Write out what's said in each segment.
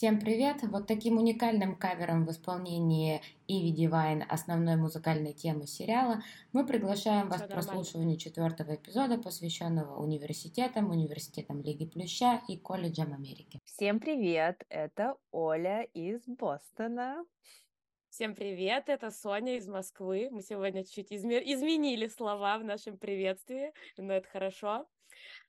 Всем привет! Вот таким уникальным кавером в исполнении Иви Дивайн основной музыкальной темы сериала мы приглашаем вас к прослушиванию четвертого эпизода, посвященного университетам, университетам Лиги Плюща и колледжам Америки. Всем привет! Это Оля из Бостона. Всем привет, это Соня из Москвы. Мы сегодня чуть-чуть изме- изменили слова в нашем приветствии, но это хорошо.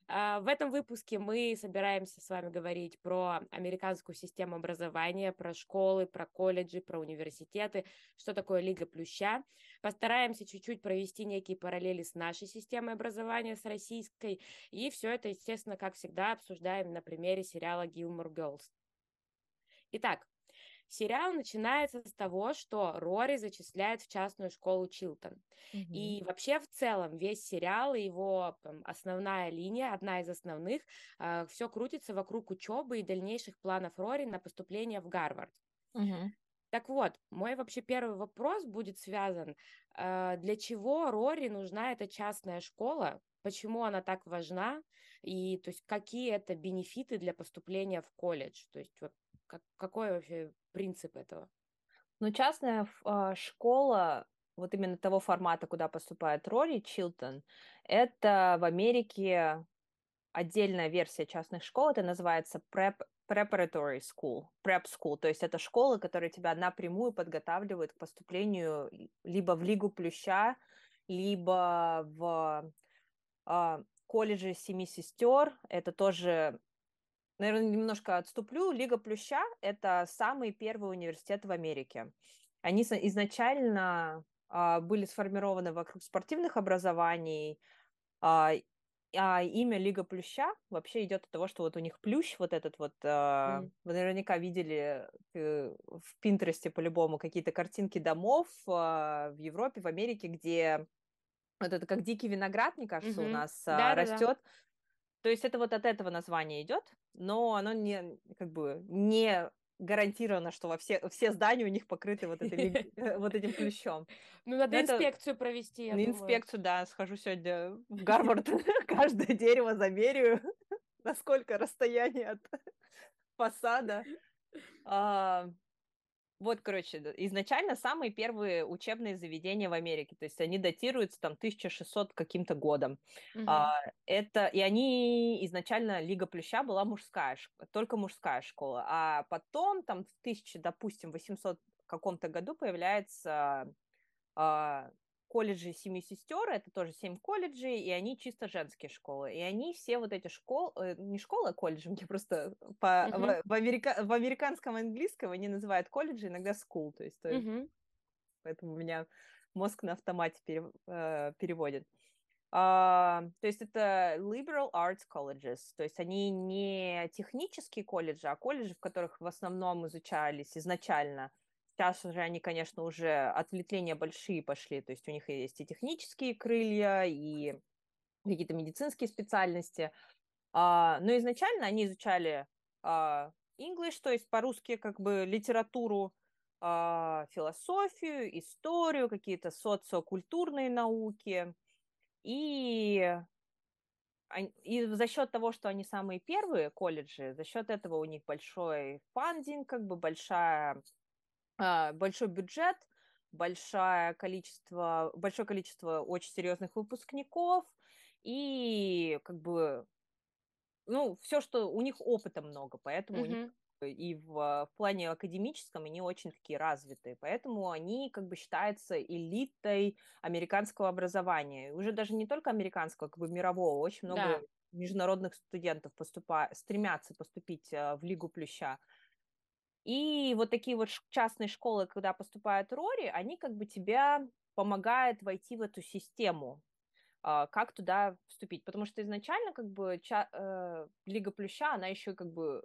А, в этом выпуске мы собираемся с вами говорить про американскую систему образования, про школы, про колледжи, про университеты, что такое Лига Плюща. Постараемся чуть-чуть провести некие параллели с нашей системой образования, с российской. И все это, естественно, как всегда, обсуждаем на примере сериала Gilmore Girls. Итак, Сериал начинается с того, что Рори зачисляет в частную школу Чилтон. Угу. И вообще в целом весь сериал и его там, основная линия, одна из основных, э, а, все крутится вокруг учебы и дальнейших планов Рори на поступление в Гарвард. Угу. Так вот, мой вообще первый вопрос будет связан, э, для чего Рори нужна эта частная школа, почему она так важна, и то есть какие это бенефиты для поступления в колледж, то есть вот как, какой вообще принцип этого? Ну, частная э, школа вот именно того формата, куда поступает Рори Чилтон, это в Америке отдельная версия частных школ, это называется prep, preparatory school, prep school, то есть это школы, которые тебя напрямую подготавливают к поступлению либо в Лигу Плюща, либо в э, колледже Семи Сестер, это тоже наверное, немножко отступлю. Лига Плюща – это самый первый университет в Америке. Они изначально а, были сформированы вокруг спортивных образований, а, а имя Лига Плюща вообще идет от того, что вот у них плющ, вот этот вот, mm. вы наверняка видели э, в Пинтересте по-любому какие-то картинки домов в Европе, в Америке, где вот это как дикий виноград, мне кажется, mm-hmm. у нас да, растет. Да, да. То есть это вот от этого названия идет, но оно не как бы не гарантировано, что во все, все здания у них покрыты вот, этой, вот этим плющом. Ну, надо это... инспекцию провести, я На думаю. инспекцию, да, схожу сегодня в Гарвард, каждое дерево замерю, насколько расстояние от фасада. А, вот, короче, изначально самые первые учебные заведения в Америке, то есть они датируются там 1600 каким-то годом. Угу. А, это, и они изначально Лига Плюща была мужская, только мужская школа, а потом там в 1000, допустим, 800 каком-то году появляется а, колледжи семи сестер, это тоже семь колледжей, и они чисто женские школы. И они все вот эти школы, э, не школы, а колледжи, мне просто по, uh-huh. в, в, америка, в американском английском они называют колледжи иногда school, то есть, то есть uh-huh. поэтому у меня мозг на автомате пере, э, переводит. Uh, то есть это liberal arts colleges, то есть они не технические колледжи, а колледжи, в которых в основном изучались изначально Сейчас уже они, конечно, уже ответвления большие пошли, то есть у них есть и технические крылья, и какие-то медицинские специальности. А, но изначально они изучали а, English, то есть по-русски как бы литературу, а, философию, историю, какие-то социокультурные науки. И, и за счет того, что они самые первые колледжи, за счет этого у них большой фандинг, как бы большая большой бюджет, большое количество, большое количество очень серьезных выпускников и как бы ну, все, что у них опыта много, поэтому mm-hmm. у них и в, в плане академическом они очень такие развитые, поэтому они как бы считаются элитой американского образования, и уже даже не только американского, как бы мирового, очень много да. международных студентов поступа... стремятся поступить а, в Лигу Плюща. И вот такие вот частные школы, когда поступают Рори, они как бы тебя помогают войти в эту систему, а, как туда вступить. Потому что изначально как бы ча- э, Лига Плюща, она еще как бы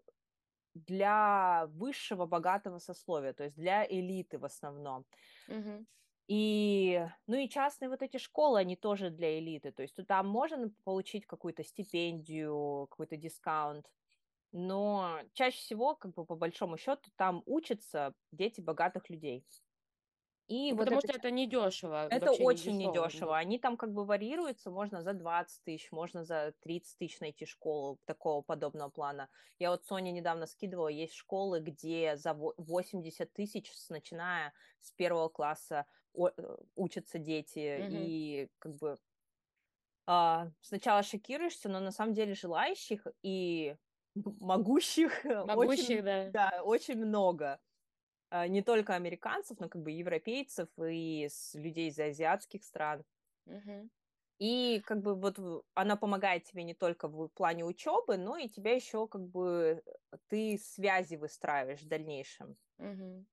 для высшего богатого сословия, то есть для элиты в основном. Угу. И, ну и частные вот эти школы, они тоже для элиты, то есть там можно получить какую-то стипендию, какой-то дискаунт, но чаще всего, как бы по большому счету, там учатся дети богатых людей. И ну, вот потому это, что это не дешево. это очень недешево. Они там как бы вариируются, можно за 20 тысяч, можно за 30 тысяч найти школу такого подобного плана. Я вот Соне недавно скидывала, есть школы, где за 80 тысяч, начиная с первого класса, э, учатся дети, угу. и как бы а, сначала шокируешься, но на самом деле желающих и могущих, могущих очень, да. Да, очень много. А, не только американцев, но как бы европейцев и людей из азиатских стран. Угу. И как бы вот она помогает тебе не только в плане учебы, но и тебя еще как бы ты связи выстраиваешь в дальнейшем. Угу.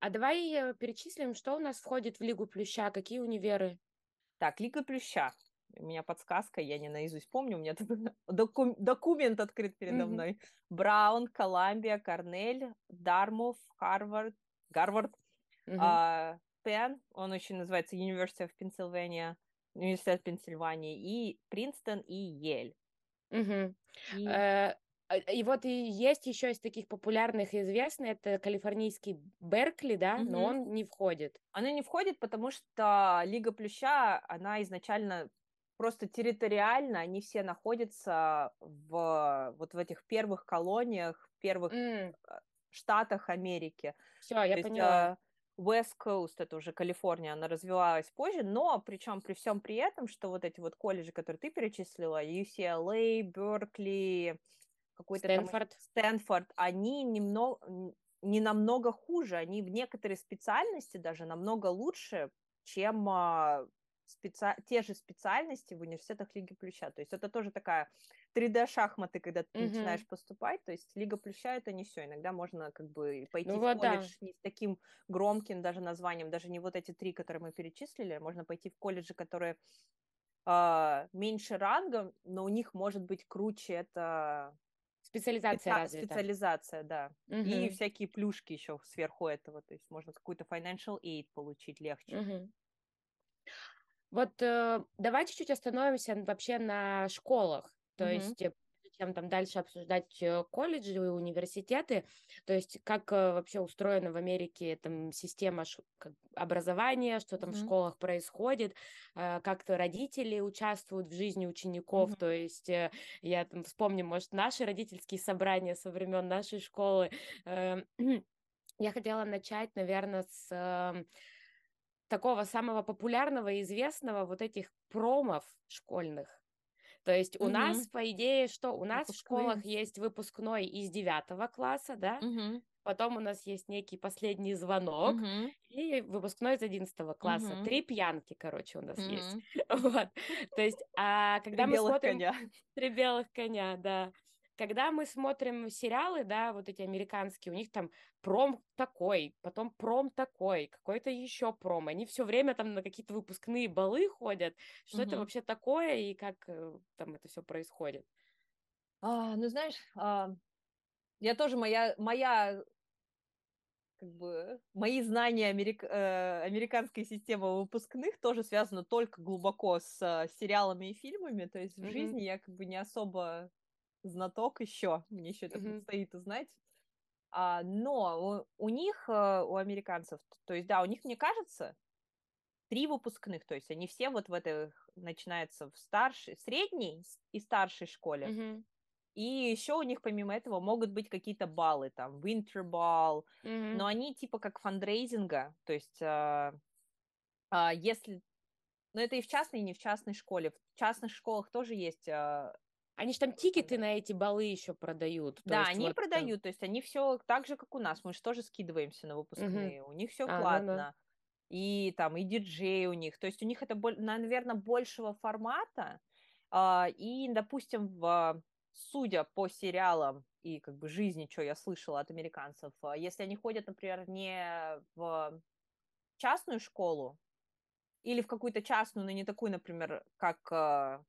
А давай э, перечислим, что у нас входит в Лигу Плюща, какие универы? Так, Лига Плюща. У меня подсказка, я не наизусть помню, у меня тут доку- документ открыт передо mm-hmm. мной. Браун, Колумбия, Корнель, Дармуф, Харвард, Гарвард, mm-hmm. а, Пен, он еще называется University of Pennsylvania, Университет Пенсильвании, и Принстон, и Ель. Mm-hmm. И... Uh... И вот и есть еще из таких популярных и известных, это калифорнийский Беркли, да, mm-hmm. но он не входит. Он не входит, потому что Лига Плюща, она изначально просто территориально они все находятся в вот в этих первых колониях, первых mm. штатах Америки. Все, я То поняла. Есть, West Coast, это уже Калифорния, она развивалась позже, но причем при всем при этом, что вот эти вот колледжи, которые ты перечислила, UCLA, Беркли, какой-то Стэнфорд. там Стэнфорд, они немного не намного хуже, они в некоторые специальности даже намного лучше, чем а, специ... те же специальности в университетах Лиги Плюща. То есть это тоже такая 3D-шахматы, когда ты mm-hmm. начинаешь поступать. То есть Лига Плюща это не все. Иногда можно как бы пойти ну, в вот колледж да. не с таким громким даже названием, даже не вот эти три, которые мы перечислили. Можно пойти в колледжи, которые э, меньше рангом, но у них может быть круче это Специализация Специ... развита. Специализация, да. Угу. И всякие плюшки еще сверху этого. То есть можно какую-то financial aid получить легче. Угу. Вот э, давай чуть-чуть остановимся вообще на школах. То mm-hmm. есть э, чем там дальше обсуждать э, колледжи и университеты, то есть как э, вообще устроена в Америке там система образования, что там mm-hmm. в школах происходит, как-то родители участвуют в жизни учеников, mm-hmm. то есть я там вспомню, может, наши родительские собрания со времен нашей школы. Эм, я хотела начать, наверное, с эм, такого самого популярного и известного вот этих промов школьных. То есть у угу. нас, по идее, что у нас Выпускные. в школах есть выпускной из девятого класса, да? Угу. Потом у нас есть некий последний звонок угу. и выпускной из одиннадцатого класса. Угу. Три пьянки, короче, у нас угу. есть. Вот. То есть, а когда Три мы смотрим... коня. Три белых коня, да когда мы смотрим сериалы, да, вот эти американские, у них там пром такой, потом пром такой, какой-то еще пром. Они все время там на какие-то выпускные балы ходят. Что угу. это вообще такое и как э, там это все происходит? А, ну, знаешь, а, я тоже моя, моя как бы мои знания америк... э, американской системы выпускных тоже связаны только глубоко с э, сериалами и фильмами. То есть mm-hmm. в жизни я как бы не особо знаток еще, мне еще это mm-hmm. предстоит узнать. А, но у, у них, э, у американцев, то есть, да, у них, мне кажется, три выпускных, то есть они все вот в этой, начинаются в старшей, средней и старшей школе. Mm-hmm. И еще у них помимо этого могут быть какие-то баллы, там, winter ball, mm-hmm. но они типа как фандрейзинга, то есть а, а, если... Но это и в частной, и не в частной школе. В частных школах тоже есть а, они же там тикеты на эти баллы еще продают. Да, они вот продают, там... то есть они все так же, как у нас. Мы же тоже скидываемся на выпускные. Угу. У них все а, платно. Ну, да. И там, и диджей у них. То есть у них это, наверное, большего формата. А, и, допустим, в, судя по сериалам и как бы жизни, что я слышала от американцев, а, если они ходят, например, не в частную школу, или в какую-то частную, но не такую, например, как а,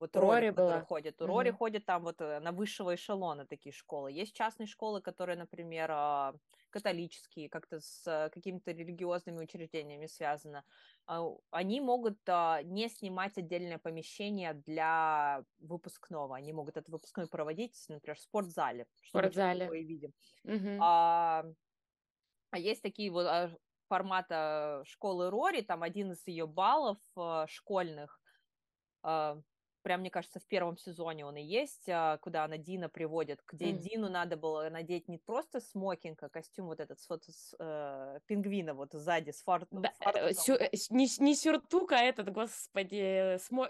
вот Рори, Рори была. ходит. У угу. Рори ходит там вот э, на высшего эшелона такие школы. Есть частные школы, которые, например, а, католические, как-то с э, какими-то религиозными учреждениями связаны. А, они могут а, не снимать отдельное помещение для выпускного. Они могут этот выпускной проводить, например, в спортзале. В спортзале. Мы видим. Угу. А, а есть такие вот формата школы Рори, там один из ее баллов э, школьных, прям, мне кажется, в первом сезоне он и есть, а, куда она Дина приводит, где mm. Дину надо было надеть не просто смокинг, а костюм вот этот вот с э, пингвина вот сзади с фар... да, фартуком. Сю... Не, не сюртук, а этот, господи, смо...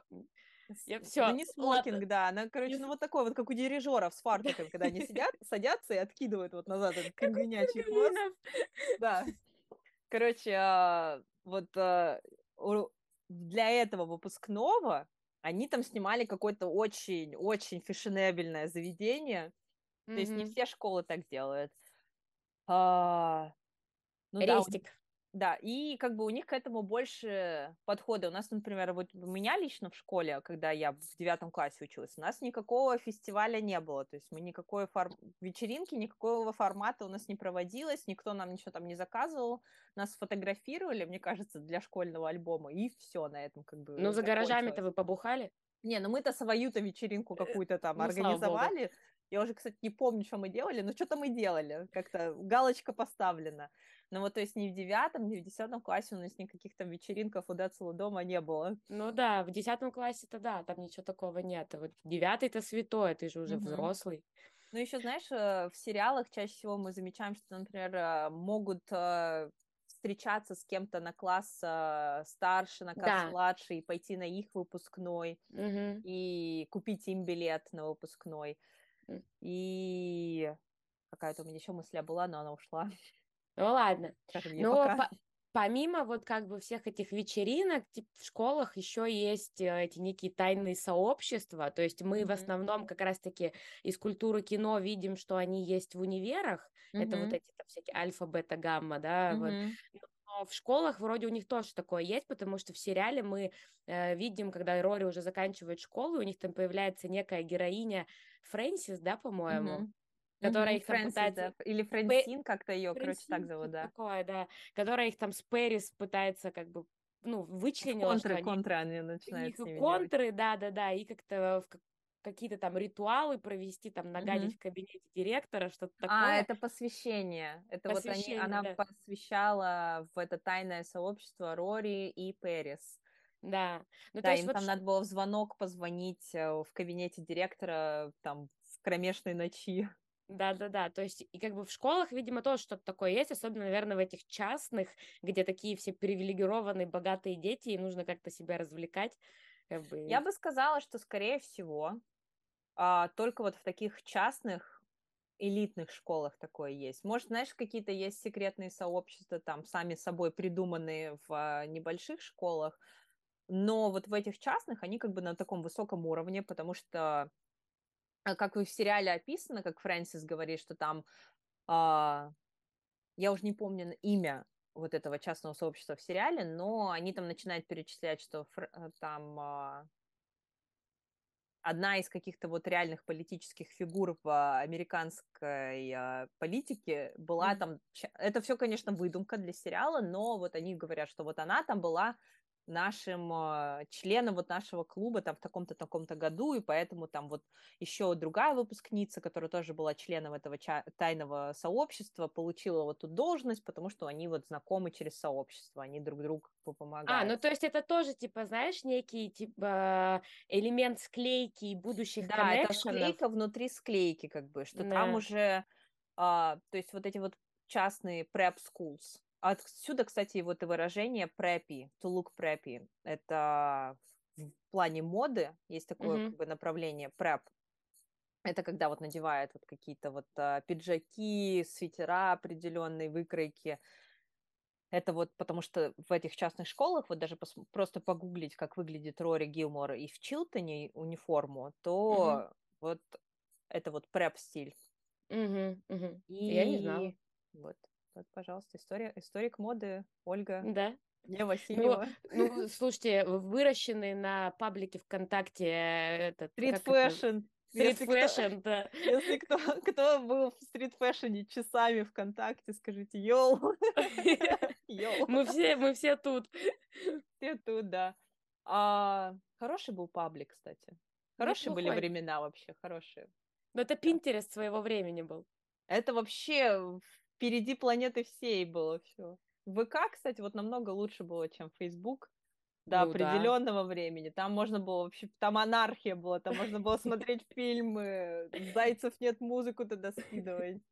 Я все. Ну, не смокинг, Ладно. да. Она, короче, ну вот такой вот, как у дирижеров с фартуком, когда они сидят, садятся и откидывают вот назад этот пингвинячий хвост. Да. Короче, а, вот для этого выпускного они там снимали какое-то очень-очень фешенебельное заведение. Mm-hmm. То есть не все школы так делают. А, ну, Рестик. Да, да, и как бы у них к этому больше подхода. У нас, например, вот у меня лично в школе, когда я в девятом классе училась, у нас никакого фестиваля не было. То есть мы никакой фор... вечеринки, никакого формата у нас не проводилось, никто нам ничего там не заказывал. Нас фотографировали, мне кажется, для школьного альбома, и все на этом как бы Ну, за гаражами-то вы побухали? Не, ну мы-то свою-то вечеринку э, какую-то там ну, организовали. Я уже, кстати, не помню, что мы делали, но что-то мы делали. Как-то галочка поставлена. Но вот, то есть, ни в девятом, ни в десятом классе у нас никаких там вечеринков у Децела дома не было. Ну да, в десятом классе-то да, там ничего такого нет. А вот девятый-то святое, ты же уже угу. взрослый. Ну, еще, знаешь, э, в сериалах чаще всего мы замечаем, что, например, э, могут э, встречаться с кем-то на класс старше, на класс да. младше, и пойти на их выпускной, угу. и купить им билет на выпускной. И какая-то у меня еще мысля была, но она ушла. Ну ладно. Но по помимо вот как бы всех этих вечеринок, типа, в школах еще есть э, эти некие тайные сообщества, то есть мы mm-hmm. в основном как раз-таки из культуры кино видим, что они есть в универах, mm-hmm. это вот эти там, всякие альфа, бета, гамма, да, mm-hmm. вот. Но в школах вроде у них тоже такое есть, потому что в сериале мы э, видим, когда Рори уже заканчивает школу, у них там появляется некая героиня Фрэнсис, да, по-моему, mm-hmm которая их там пытается... Или Фрэнсин, как-то ее, короче, так зовут, да. Такое, да. Которая их там с Пэрис пытается как бы ну, вычленила, контры, что контры они, они начинают их контры, да-да-да, и как-то в какие-то там ритуалы провести, там нагадить mm-hmm. в кабинете директора, что-то а, такое. А, это посвящение. Это посвящение, вот они, она да. посвящала в это тайное сообщество Рори и Пэрис. Да. Ну, да, им вот там ш... надо было в звонок позвонить э, в кабинете директора там в кромешной ночи. Да-да-да, то есть и как бы в школах, видимо, тоже что-то такое есть, особенно, наверное, в этих частных, где такие все привилегированные, богатые дети, и нужно как-то себя развлекать. Как бы... Я бы сказала, что, скорее всего, а, только вот в таких частных элитных школах такое есть. Может, знаешь, какие-то есть секретные сообщества, там, сами собой придуманные в а, небольших школах, но вот в этих частных они как бы на таком высоком уровне, потому что а как в сериале описано, как Фрэнсис говорит, что там, а, я уже не помню имя вот этого частного сообщества в сериале, но они там начинают перечислять, что фр- э, там а, одна из каких-то вот реальных политических фигур в американской а, политике была mm-hmm. там, это все, конечно, выдумка для сериала, но вот они говорят, что вот она там была нашим э, членом вот нашего клуба там в таком-то таком-то году, и поэтому там вот еще другая выпускница, которая тоже была членом этого тайного сообщества, получила вот эту должность, потому что они вот знакомы через сообщество, они друг другу помогают. А, ну то есть это тоже, типа, знаешь, некий, типа, элемент склейки будущих Да, это склейка внутри склейки, как бы, что да. там уже, а, то есть вот эти вот частные prep schools, Отсюда, кстати, вот и выражение preppy, to look preppy. Это в плане моды есть такое mm-hmm. как бы направление prep. Это когда вот надевают вот какие-то вот а, пиджаки, свитера определенной выкройки. Это вот потому что в этих частных школах, вот даже пос- просто погуглить, как выглядит Рори Гилмор и в Чилтоне униформу, то mm-hmm. вот это вот prep-стиль. Mm-hmm. Mm-hmm. И... Я не знала. Вот. Вот, пожалуйста, история, историк моды Ольга. Да. Не Васильева. Ну, ну, слушайте, выращенный на паблике ВКонтакте этот... Street fashion. Street fashion, да. Если кто, кто был в street fashion е часами ВКонтакте, скажите йоу. йоу. Мы все, мы все тут. Все тут, да. А, хороший был паблик, кстати. Хорошие были времена вообще, хорошие. Но это Пинтерест своего времени был. Это вообще впереди планеты всей было все. ВК, кстати, вот намного лучше было, чем Facebook до Ну да. определенного времени. Там можно было вообще, там анархия была, там можно было смотреть фильмы, зайцев нет, музыку туда скидывать.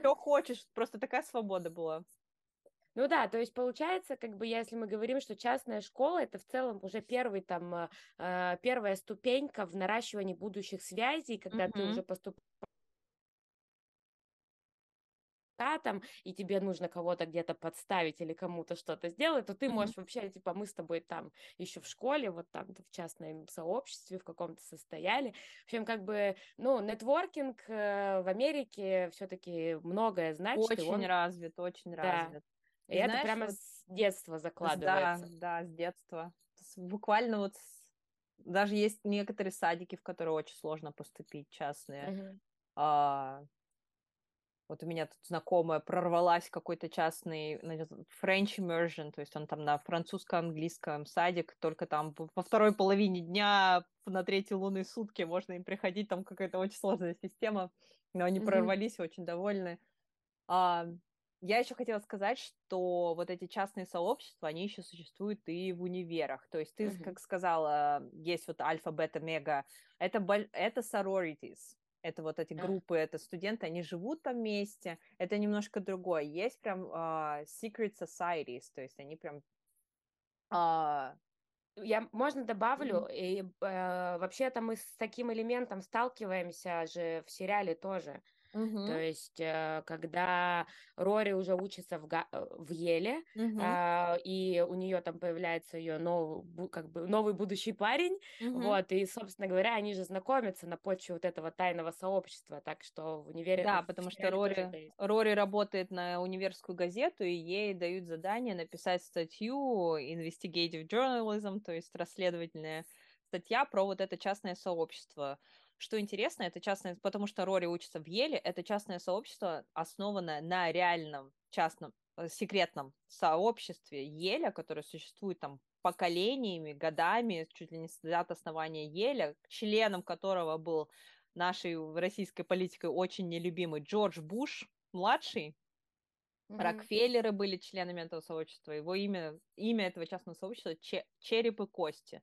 Что хочешь, просто такая свобода была. Ну да, то есть получается, как бы, если мы говорим, что частная школа это в целом уже первый там э, э, первая ступенька в наращивании будущих связей, когда ты Мгм. уже поступаешь там, и тебе нужно кого-то где-то подставить или кому-то что-то сделать, то ты можешь вообще, типа, мы с тобой там еще в школе, вот там в частном сообществе в каком-то состояли. В общем, как бы, ну, нетворкинг э, в Америке все-таки многое значит, Очень он, развит, очень да, развит. и И это знаешь, прямо вот с детства с- да, закладывается. да, с детства. Буквально вот с- даже есть некоторые садики, в которые очень сложно поступить, частные. Мгм. А, Вот у меня тут знакомая прорвалась какой-то частный French immersion, то есть он там на французско-английском садик, только там по второй половине дня на третьи лунные сутки можно им приходить, там какая-то очень сложная система, но они Мгм. прорвались, очень довольны. А, Я еще хотела сказать, что вот эти частные сообщества, они еще существуют и в универах. То есть ты, Мгм. как сказала, есть вот альфа, бета, мега. Это, это sororities. Это вот эти группы, это студенты, они живут там вместе. Это немножко другое. Есть прям а, secret societies, то есть они прям... а, Я, можно добавлю, и э, вообще-то мы с таким элементом сталкиваемся же в сериале тоже. Мгм, То есть, э, когда Рори уже учится в, Га- э, в Еле, мгм, а, и у нее там появляется ее новый, как бы новый будущий парень, мгм. вот, и, собственно говоря, они же знакомятся на почве вот этого тайного сообщества, так что в универе... Да, потому что Рори. Рори работает на универскую газету, и ей дают задание написать статью investigative journalism, то есть расследовательная статья про вот это частное сообщество. Что интересно, это частное, потому что Рори учится в Еле, это частное сообщество, основанное на реальном частном э, секретном сообществе Еля, которое существует там поколениями, годами, чуть ли не с дат основания Еля, членом которого был нашей российской политикой очень нелюбимый Джордж Буш младший. Мгм. Рокфеллеры были членами этого сообщества. Его имя, имя этого частного сообщества Че- Череп и Кости.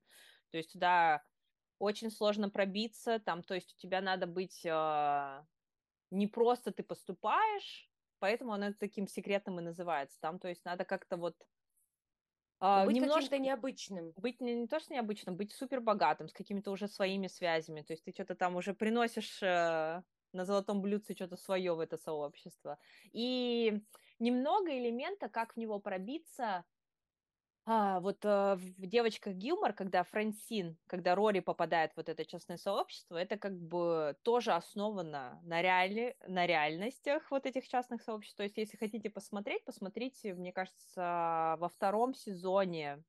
То есть туда очень сложно пробиться, там, то есть у тебя надо быть а, не просто ты поступаешь, поэтому оно таким секретным и называется. Там, то есть надо как-то вот а, быть немножко каким-то необычным. быть не, не то, что необычным, быть супер богатым, с какими-то уже своими связями. То есть ты что-то там уже приносишь э, на золотом блюдце что-то свое в это сообщество. И немного элемента, как в него пробиться. А, вот э, в девочках Гилмор, когда Франсин, когда Рори попадает в вот это частное сообщество, это как бы тоже основано на, реали, на реальностях вот этих частных сообществ. То есть, если хотите посмотреть, посмотрите, мне кажется, во втором сезоне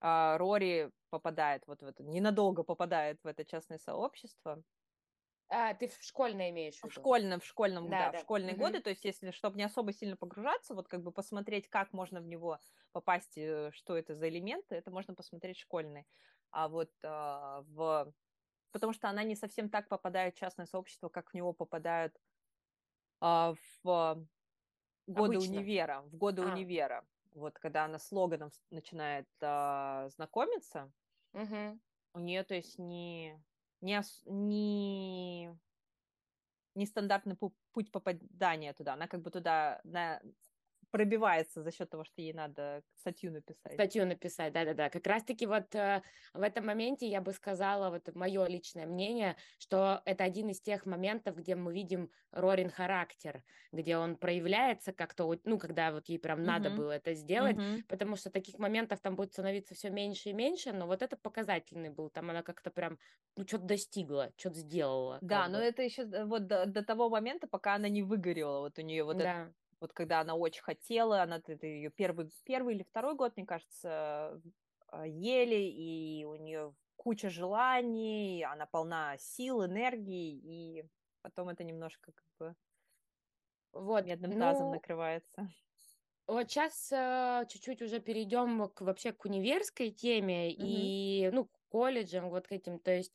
а, Рори попадает вот в это, ненадолго попадает в это частное сообщество. А, ты в школьное имеешь в В виду? школьном, в школьном, Да, да, в да. школьные Мгм. годы, то есть если, чтобы не особо сильно погружаться, вот как бы посмотреть, как можно в него попасть, э, что это за элементы, это можно посмотреть школьный. А вот а, в... Потому что она не совсем так попадает в частное сообщество, как в него попадают а, в годы Обычно. универа, в годы А. универа. Вот когда она с Логаном начинает а, знакомиться, Мгм. у нее, то есть, не, не, не, нестандартный пу- путь попадания туда. Она как бы туда на- пробивается за счет того, что ей надо статью написать. статью написать, да-да-да. Как раз-таки вот э, в этом моменте я бы сказала, вот мое личное мнение, что это один из тех моментов, где мы видим Рорин характер, где он проявляется как-то, ну, когда вот ей прям надо Мгм. было это сделать, Мгм. потому что таких моментов там будет становиться все меньше и меньше, но вот это показательный был, там она как-то прям, ну, что-то достигла, что-то сделала. Да, но бы. это еще вот до, до того момента, пока она не выгорела. Вот у нее вот это, да. Вот когда она очень хотела, она это ее первый, первый или второй год, мне кажется, а, ели, и у нее куча желаний, она полна сил, энергии, и потом это немножко как бы Вот, медным тазом ну, накрывается. Вот сейчас чуть-чуть уже перейдем к вообще к универской теме Мгм. и, ну, к колледжам, вот к этим. То есть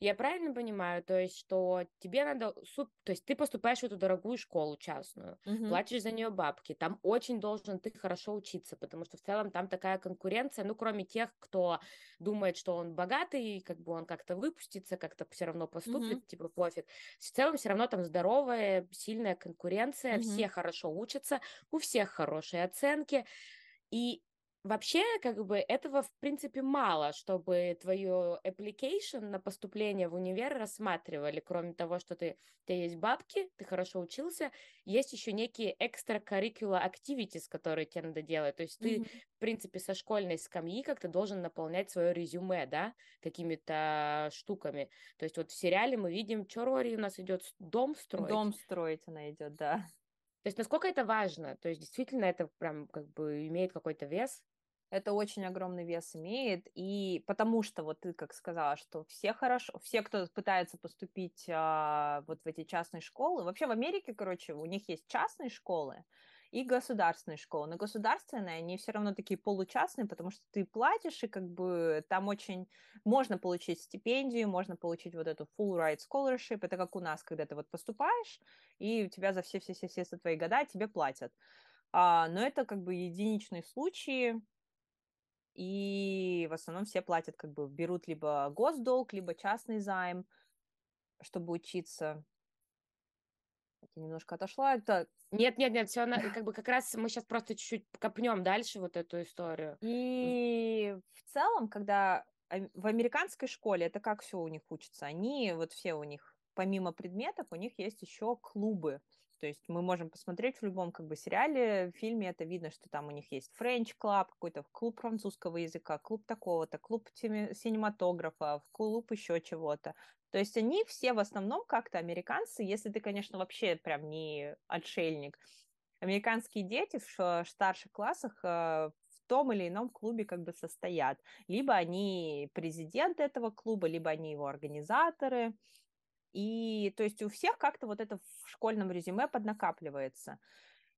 Я правильно понимаю, то есть, что тебе надо, то есть ты поступаешь в эту дорогую школу частную, Мгм. платишь за нее бабки, там очень должен ты хорошо учиться, потому что в целом там такая конкуренция, ну, кроме тех, кто думает, что он богатый, как бы он как-то выпустится, как-то все равно поступит, Мгм. типа пофиг. В целом все равно там здоровая, сильная конкуренция, Мгм. все хорошо учатся, у всех хорошие оценки, и Вообще, как бы, этого, в принципе, мало, чтобы твою application на поступление в универ рассматривали, кроме того, что ты, у тебя есть бабки, ты хорошо учился, есть еще некие extracurricular activities, которые тебе надо делать. То есть ты, Мгм. в принципе, со школьной скамьи как-то должен наполнять свое резюме, да, какими-то штуками. То есть вот в сериале мы видим, что Рори у нас идет дом строить. Дом строить она идет, да. То есть насколько это важно? То есть действительно это прям как бы имеет какой-то вес? Это очень огромный вес имеет, и потому что вот ты как сказала, что все хорошо, все, кто пытается поступить а, вот в эти частные школы, вообще в Америке, короче, у них есть частные школы и государственные школы, но государственные, они все равно такие получастные, потому что ты платишь, и как бы там очень можно получить стипендию, можно получить вот эту full ride scholarship, это как у нас, когда ты вот поступаешь, и у тебя за все-все-все твои года тебе платят. А, но это как бы единичные случаи, и в основном все платят, как бы берут либо госдолг, либо частный займ, чтобы учиться. Я немножко отошла. Это... Нет, нет, нет, все как бы как раз мы сейчас просто чуть-чуть копнем дальше вот эту историю. И в целом, когда в американской школе это как все у них учится, они вот все у них помимо предметов у них есть еще клубы. То есть мы можем посмотреть в любом как бы сериале, фильме это видно, что там у них есть French Club, какой-то клуб французского языка, клуб такого-то, клуб синематографа, клуб еще чего-то. То есть они все в основном как-то американцы, если ты, конечно, вообще прям не отшельник. Американские дети в старших классах э, в том или ином клубе как бы состоят. Либо они президент этого клуба, либо они его организаторы. И то есть у всех как-то вот это в школьном резюме поднакапливается.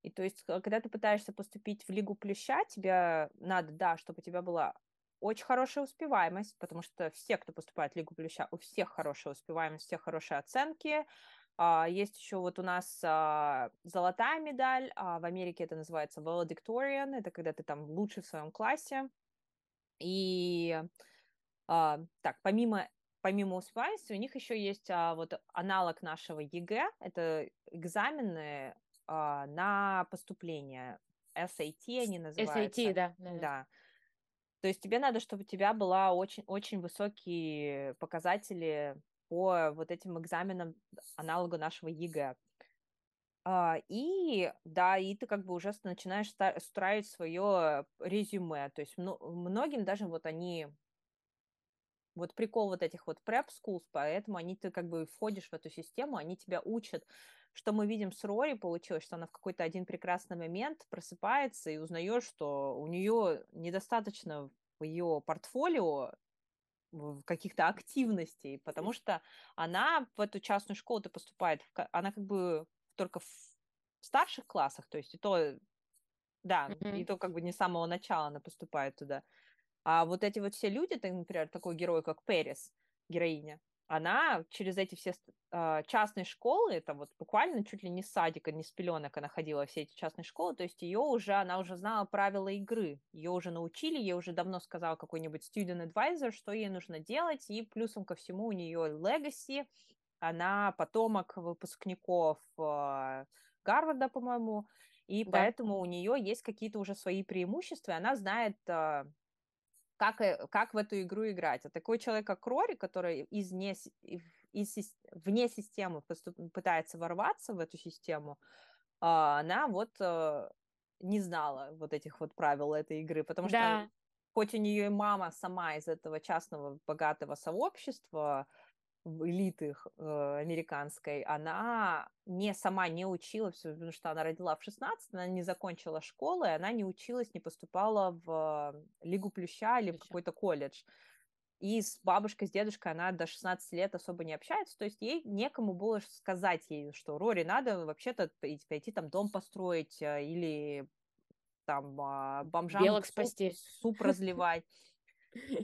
И то есть, когда ты пытаешься поступить в Лигу Плюща, тебе надо, да, чтобы у тебя была очень хорошая успеваемость, потому что все, кто поступает в Лигу Плюща, у всех хорошая успеваемость, у всех хорошие оценки. Есть еще вот у нас а, золотая медаль, а в Америке это называется valedictorian, это когда ты там лучший в своем классе. И а, так, помимо помимо успеваемости, у них еще есть а, вот аналог нашего ЕГЭ, это экзамены а, на поступление. SAT они называются. SAT, да. Да. да. То есть тебе надо, чтобы у тебя была очень, очень высокие показатели по вот этим экзаменам аналогу нашего ЕГЭ. А, и да, и ты как бы уже начинаешь строить свое резюме. То есть многим даже вот они вот прикол вот этих вот prep schools, поэтому они ты как бы входишь в эту систему, они тебя учат. Что мы видим с Рори получилось, что она в какой-то один прекрасный момент просыпается и узнаешь, что у нее недостаточно в ее портфолио каких-то активностей, потому что она в эту частную школу-то поступает, в, она как бы только в старших классах, то есть и то, да, mm-hmm. и то как бы не с самого начала она поступает туда. А вот эти вот все люди, так, например, такой герой, как Перес, героиня, она через эти все э, частные школы, это вот буквально чуть ли не с садика, не с пеленок она ходила все эти частные школы, то есть ее уже, она уже знала правила игры, ее уже научили, ей уже давно сказал какой-нибудь student advisor, что ей нужно делать, и плюсом ко всему у нее legacy, она потомок выпускников э, Гарварда, по-моему, и да. поэтому у нее есть какие-то уже свои преимущества, и она знает э, как, как в эту игру играть. А такой человек, как Рори, который из не, из, вне системы поступ, пытается ворваться в эту систему, она вот э, не знала вот этих вот правил этой игры, потому да. что хоть у нее и мама сама из этого частного богатого сообщества, элиты э, американской, она не сама не училась, потому что она родила в 16, она не закончила школы, она не училась, не поступала в Лигу Плюща или Плюща. в какой-то колледж. И с бабушкой, с дедушкой она до 16 лет особо не общается, то есть ей некому было сказать ей, что Рори, надо вообще-то пойти, там дом построить э, или там а, бомжам Белок суп, спасти. суп разливать.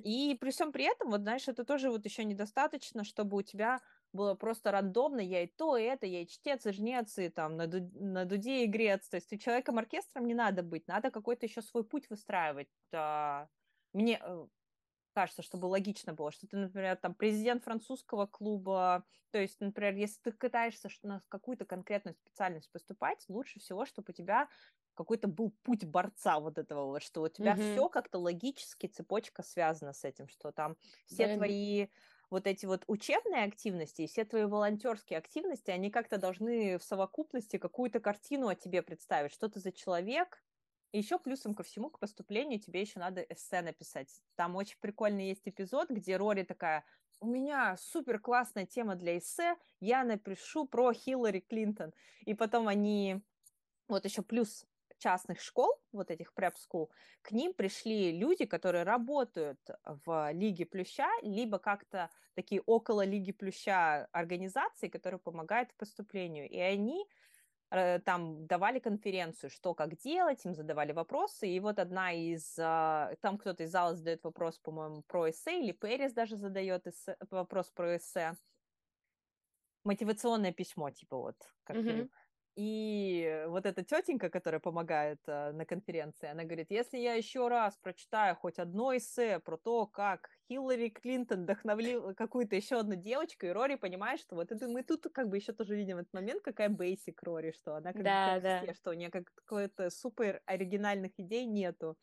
И при всем при этом, вот знаешь, это тоже вот еще недостаточно, чтобы у тебя было просто рандомно, я и то, и это, я и чтец, и жнец, и там на, ду- на дуде и. То есть человеком оркестром не надо быть, надо какой-то еще свой путь выстраивать. Мне э, кажется, чтобы логично было, что ты, например, там президент французского клуба, то есть, например, если ты пытаешься на какую-то конкретную специальность поступать, лучше всего, чтобы у тебя какой-то был путь борца вот этого вот, что у тебя Мгм. все как-то логически цепочка связана с этим, что там все Да, твои вот эти вот учебные активности и все твои волонтерские активности, они как-то должны в совокупности какую-то картину о тебе представить, что ты за человек. И еще плюсом ко всему, к поступлению тебе еще надо эссе написать. Там очень прикольный есть эпизод, где Рори такая, у меня супер классная тема для эссе, я напишу про Хиллари Клинтон. И потом они, вот еще плюс частных школ, вот этих prep school, к ним пришли люди, которые работают в Лиге Плюща, либо как-то такие около Лиги Плюща организации, которые помогают поступлению. И они э, там давали конференцию, что как делать, им задавали вопросы, и вот одна из, а, там кто-то из зала задает вопрос, по-моему, про эссе, или Перес даже задает эссе, вопрос про эссе, мотивационное письмо, типа вот, как Мгм. И вот эта тетенька, которая помогает э, на конференции, она говорит, если я еще раз прочитаю хоть одно эссе про то, как Хиллари Клинтон вдохновила какую-то еще одну девочку, и Рори понимает, что вот это мы тут как бы еще тоже видим этот момент, какая бейсик Рори, что она как, Да, как да. все, что у нее как какой-то супер оригинальных идей нету.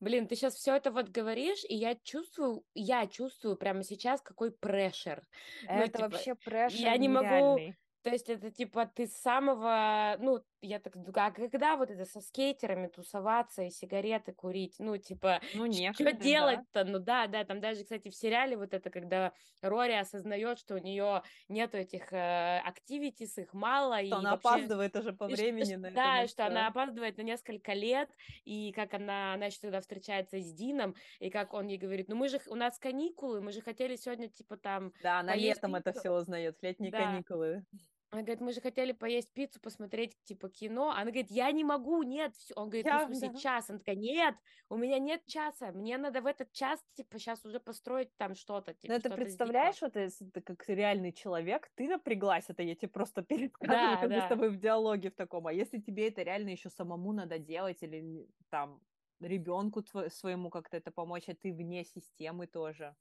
Блин, ты сейчас все это вот говоришь, и я чувствую, я чувствую прямо сейчас какой прешер. Ну, Это типа, вообще прешер я не могу, нереальный. То есть это типа ты с самого, ну, я так думаю, а когда вот это со скейтерами тусоваться и сигареты курить, ну, типа, Ну, что некогда, да. делать-то? Ну да, да, там даже, кстати, в сериале вот это, когда Рори осознает, что у нее нету этих активитис, их мало, и Что она вообще... опаздывает уже по И времени ш- на это Да, на и что она опаздывает на несколько лет, и как она, она еще тогда встречается с Дином, и как он ей говорит, ну мы же, у нас каникулы, мы же хотели сегодня, типа, там, Да, она поесть летом это пиццу. все узнает, в летние Да. каникулы. Она говорит, мы же хотели поесть пиццу, посмотреть, типа, кино. Она говорит, я не могу, нет. всё». Он говорит, ну, Я- в смысле, да. час. Она такая, нет, у меня нет часа. Мне надо в этот час, типа, сейчас уже построить там что-то, типа, Ну, это что-то представляешь, вот если ты как реальный человек, ты напряглась, это я тебе просто пересказываю, Да, как да. с тобой в диалоге в таком. А если тебе это реально еще самому надо делать, или там ребенку своему как-то это помочь, а ты вне системы тоже.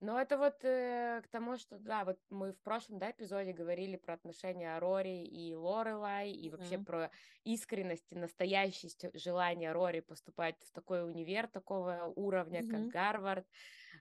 Но это вот э, к тому, что, да, вот мы в прошлом, да, эпизоде говорили про отношения Рори и Лорелай, и вообще Мгм. про искренность и настоящесть желания Рори поступать в такой универ такого уровня, как Мгм. Гарвард,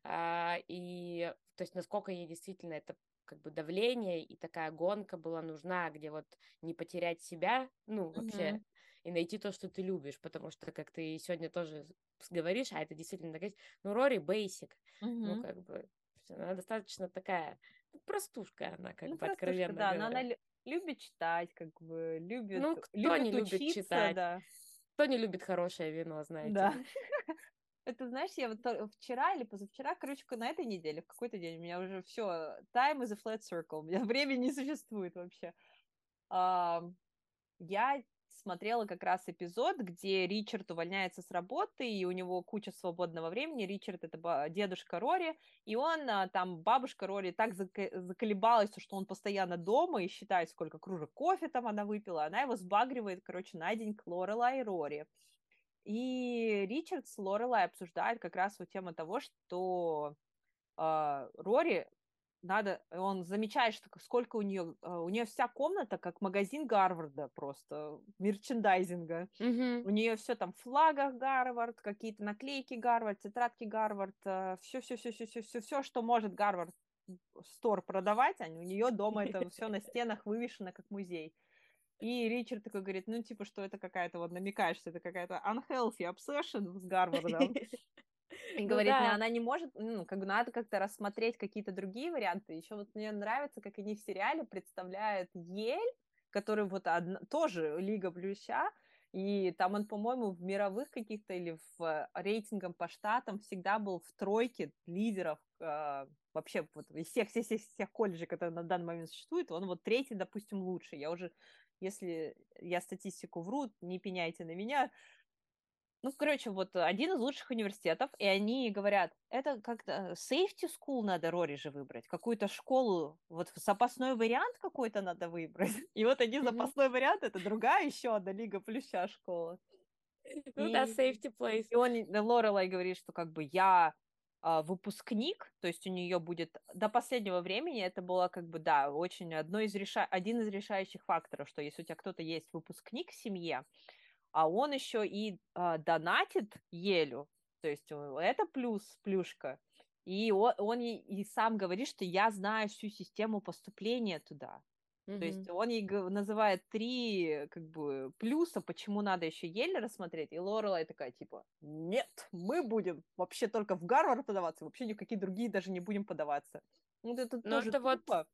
А, и, то есть, насколько ей действительно это как бы давление и такая гонка была нужна, где вот не потерять себя, ну, вообще, Мгм. И найти то, что ты любишь, потому что, как ты сегодня тоже говоришь, а это действительно так есть, ну, Рори бейсик, ну, Мгм. как бы, всё, она достаточно такая ну, простушка, она, как Ну, бы, откровенно да, но она лю- любит читать, как бы, любит, Ну, кто любит не любит учиться, читать? да. Кто не любит хорошее вино, знаете? Да. Это, знаешь, я вот вчера или позавчера, короче, на этой неделе, в какой-то день, у меня уже все, time is a flat circle, у меня времени не существует вообще. А, Я смотрела как раз эпизод, где Ричард увольняется с работы, и у него куча свободного времени. Ричард — это дедушка Рори, и он, а, там, бабушка Рори так заколебалась, что он постоянно дома и считает, сколько кружек кофе там она выпила. Она его сбагривает, короче, на день к Лорелай и Рори. И Ричард с Лорелай обсуждают как раз вот тему того, что а, Рори надо, он замечает, что сколько у нее, у нее вся комната как магазин Гарварда просто, мерчендайзинга. Мгм. У нее все там в флагах Гарвард, какие-то наклейки Гарвард, тетрадки Гарвард, все, все, все, все, все, все, все, что может Гарвард стор продавать, а у нее дома это все на стенах вывешено как музей. И Ричард такой говорит, ну, типа, что это какая-то, вот намекаешь, что это какая-то unhealthy obsession с Гарвардом. И Ну говорит, да. она не может, ну, как бы надо как-то рассмотреть какие-то другие варианты. Еще вот мне нравится, как они в сериале представляют Ель, который вот одна, тоже Лига Плюща, и там он, по-моему, в мировых каких-то или в рейтингах по штатам всегда был в тройке лидеров э, вообще вот из всех, всех, всех, всех колледжей, которые на данный момент существуют, он вот третий, допустим, лучший. Я уже, если я статистику вру, не пеняйте на меня, Ну, короче, вот один из лучших университетов, и они говорят, это как-то safety school надо Рори же выбрать, какую-то школу, вот запасной вариант какой-то надо выбрать. И вот один запасной вариант, это другая еще одна Лига Плюща школа. Ну да, safety place. И он, Лорелай говорит, что как бы я а, выпускник, то есть у нее будет до последнего времени это было как бы да очень одно из реша... один из решающих факторов, что если у тебя кто-то есть выпускник в семье, а он еще и э, донатит Елю, то есть это плюс, плюшка. И он, он и, и сам говорит, что я знаю всю систему поступления туда. Mm-hmm. То есть он ей называет три как бы плюса, почему надо еще Еле рассмотреть, и Лорелай такая типа, нет, мы будем вообще только в Гарвард подаваться, вообще никакие другие даже не будем подаваться. Вот это Но тоже это тупо. вот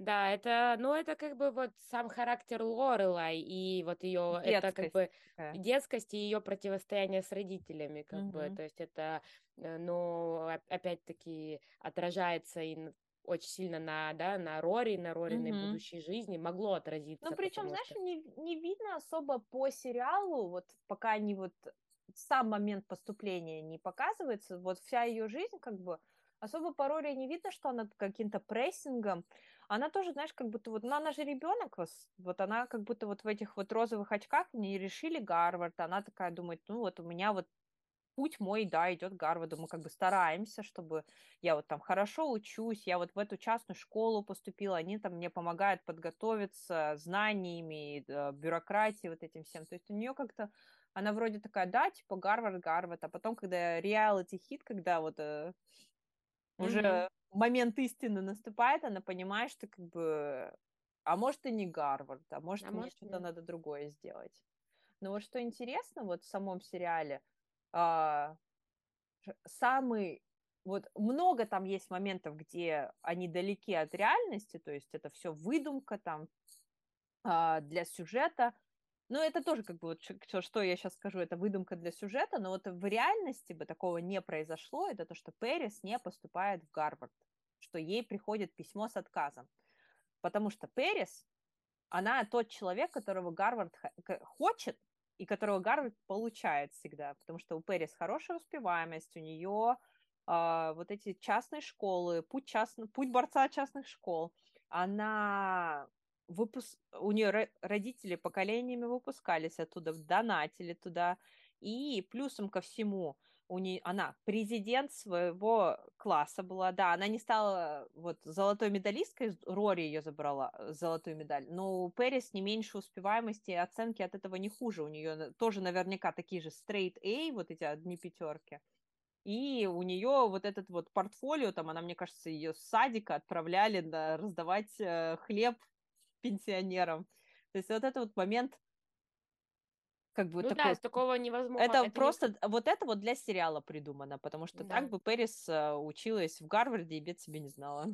да, это, ну, это как бы вот сам характер Лорелай и вот ее, это как бы такая. детскость и ее противостояние с родителями, как угу. бы, то есть это, э, ну, опять-таки отражается и очень сильно на, да, на Рори, на Рориной угу. будущей жизни могло отразиться. Ну, причем, знаешь, что... не, не видно особо по сериалу, вот пока не вот сам момент поступления не показывается, вот вся ее жизнь как бы особо по Рори не видно, что она каким-то прессингом, она тоже, знаешь, как будто вот, ну, она же ребенок, вот она как будто вот в этих вот розовых очках не решили Гарвард, она такая думает, ну, вот у меня вот путь мой, да, идет к Гарварду, мы как бы стараемся, чтобы я вот там хорошо учусь, я вот в эту частную школу поступила, они там мне помогают подготовиться знаниями, бюрократией, вот этим всем, то есть у нее как-то она вроде такая, да, типа Гарвард, Гарвард, а потом, когда реалити-хит, когда вот э, уже mm-hmm момент истины наступает, она понимает, что как бы, а может и не Гарвард, а может а мне может, что-то надо другое сделать. Но вот что интересно вот в самом сериале, а, самый вот много там есть моментов, где они далеки от реальности, то есть это все выдумка там а, для сюжета, ну, это тоже как бы вот что, что я сейчас скажу, это выдумка для сюжета, но вот в реальности бы такого не произошло, это то, что Пэрис не поступает в Гарвард, что ей приходит письмо с отказом. Потому что Пэрис, она тот человек, которого Гарвард хочет, и которого Гарвард получает всегда, потому что у Пэрис хорошая успеваемость, у нее э, вот эти частные школы, путь, частный, путь борца частных школ, она выпуск... у нее родители поколениями выпускались оттуда, донатили туда, и плюсом ко всему у нее, она президент своего класса была, да, она не стала вот золотой медалисткой, Рори ее забрала, э, золотую медаль, но у Пэрис не меньше успеваемости, и оценки от этого не хуже, у нее тоже наверняка такие же straight A, вот эти одни пятерки, и у нее вот этот вот портфолио, там она, мне кажется, ее с садика отправляли на, раздавать э, хлеб пенсионерам. То есть вот этот вот момент как бы ну такой... да, такого невозможно. Это, это просто, не... вот это вот для сериала придумано, потому что да. так бы Пэрис э, училась в Гарварде и бед себе не знала.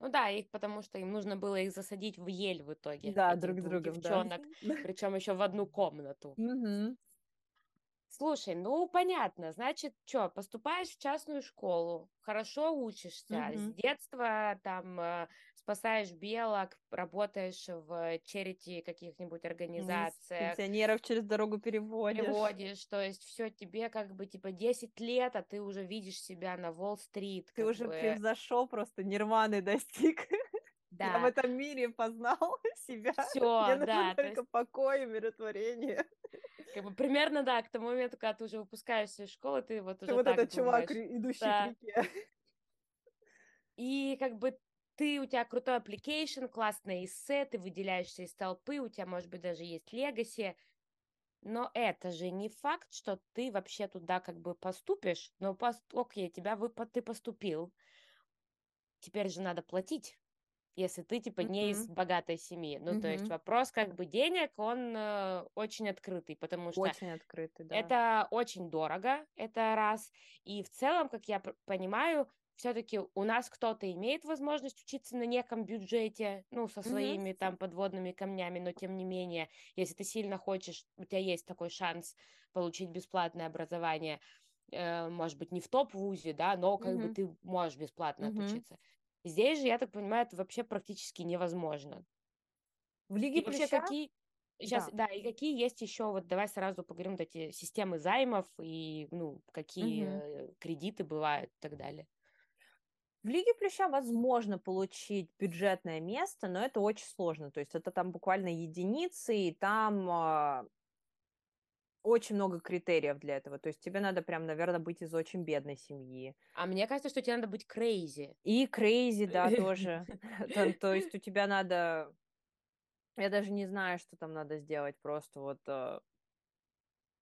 Ну да, их потому что им нужно было их засадить в ель в итоге. Да, друг другом, девчонок, да. причем еще в одну комнату. Угу. Слушай, ну понятно, значит, что, поступаешь в частную школу, хорошо учишься, mm-hmm. с детства там э, спасаешь белок, работаешь в черити каких-нибудь организациях. Пенсионеров через дорогу переводишь. Переводишь, то есть все тебе как бы типа 10 лет, а ты уже видишь себя на Уолл-стрит. Ты уже бы. превзошел, просто нирваны достиг. Да. Я в этом мире познал себя. Все, Мне да. только есть... покой и умиротворение. Как бы примерно, да, к тому моменту, когда ты уже выпускаешься из школы, ты вот ты уже вот так этот думаешь. чувак, идущий да. к реке. И как бы ты, у тебя крутой application, классное эссе, ты выделяешься из толпы, у тебя, может быть, даже есть легаси, но это же не факт, что ты вообще туда как бы поступишь, но пост... окей, тебя вы... ты поступил, теперь же надо платить если ты типа не из богатой семьи. Ну, то есть вопрос как бы денег, он э, очень открытый, потому что очень открытый, да. это очень дорого, это раз. И в целом, как я понимаю, все-таки у нас кто-то имеет возможность учиться на неком бюджете, ну, со своими mm-hmm. там подводными камнями, но тем не менее, если ты сильно хочешь, у тебя есть такой шанс получить бесплатное образование, э, может быть, не в топ-вузе, да, но как mm-hmm. бы ты можешь бесплатно mm-hmm. отучиться. Здесь же, я так понимаю, это вообще практически невозможно. В Лиге И вообще какие Сейчас, да. да, и какие есть еще, вот давай сразу поговорим, вот эти системы займов и, ну, какие угу. кредиты бывают и так далее. В Лиге Плюща возможно получить бюджетное место, но это очень сложно. То есть это там буквально единицы, и там э, очень много критериев для этого. То есть тебе надо прям, наверное, быть из очень бедной семьи. А мне кажется, что тебе надо быть crazy. И crazy, да, тоже. То есть у тебя надо... Я даже не знаю, что там надо сделать. Просто вот а,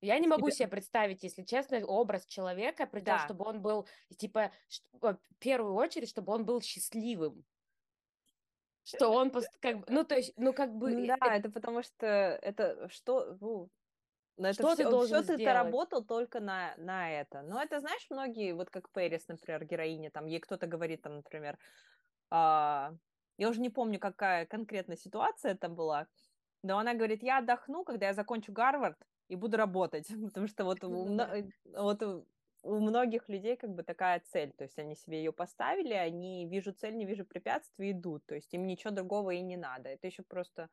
я не могу себе представить, если честно, образ человека, при том, чтобы он был, типа, в первую очередь, чтобы он был счастливым. Что он как бы, ну, то есть, ну, как бы... Да, это, это потому что это что, ну, это что все, ты должен все ты работал только на, на это. Но это, знаешь, многие, вот как Пэрис, например, героиня, там, ей кто-то говорит, там, например, а, я уже не помню, какая конкретно ситуация это была, но она говорит, я отдохну, когда я закончу Гарвард, и буду работать, потому что вот, у, ну э, вот у многих людей как бы такая цель, то есть они себе ее поставили, они вижу цель, не вижу препятствий, идут, то есть им ничего другого и не надо, это еще просто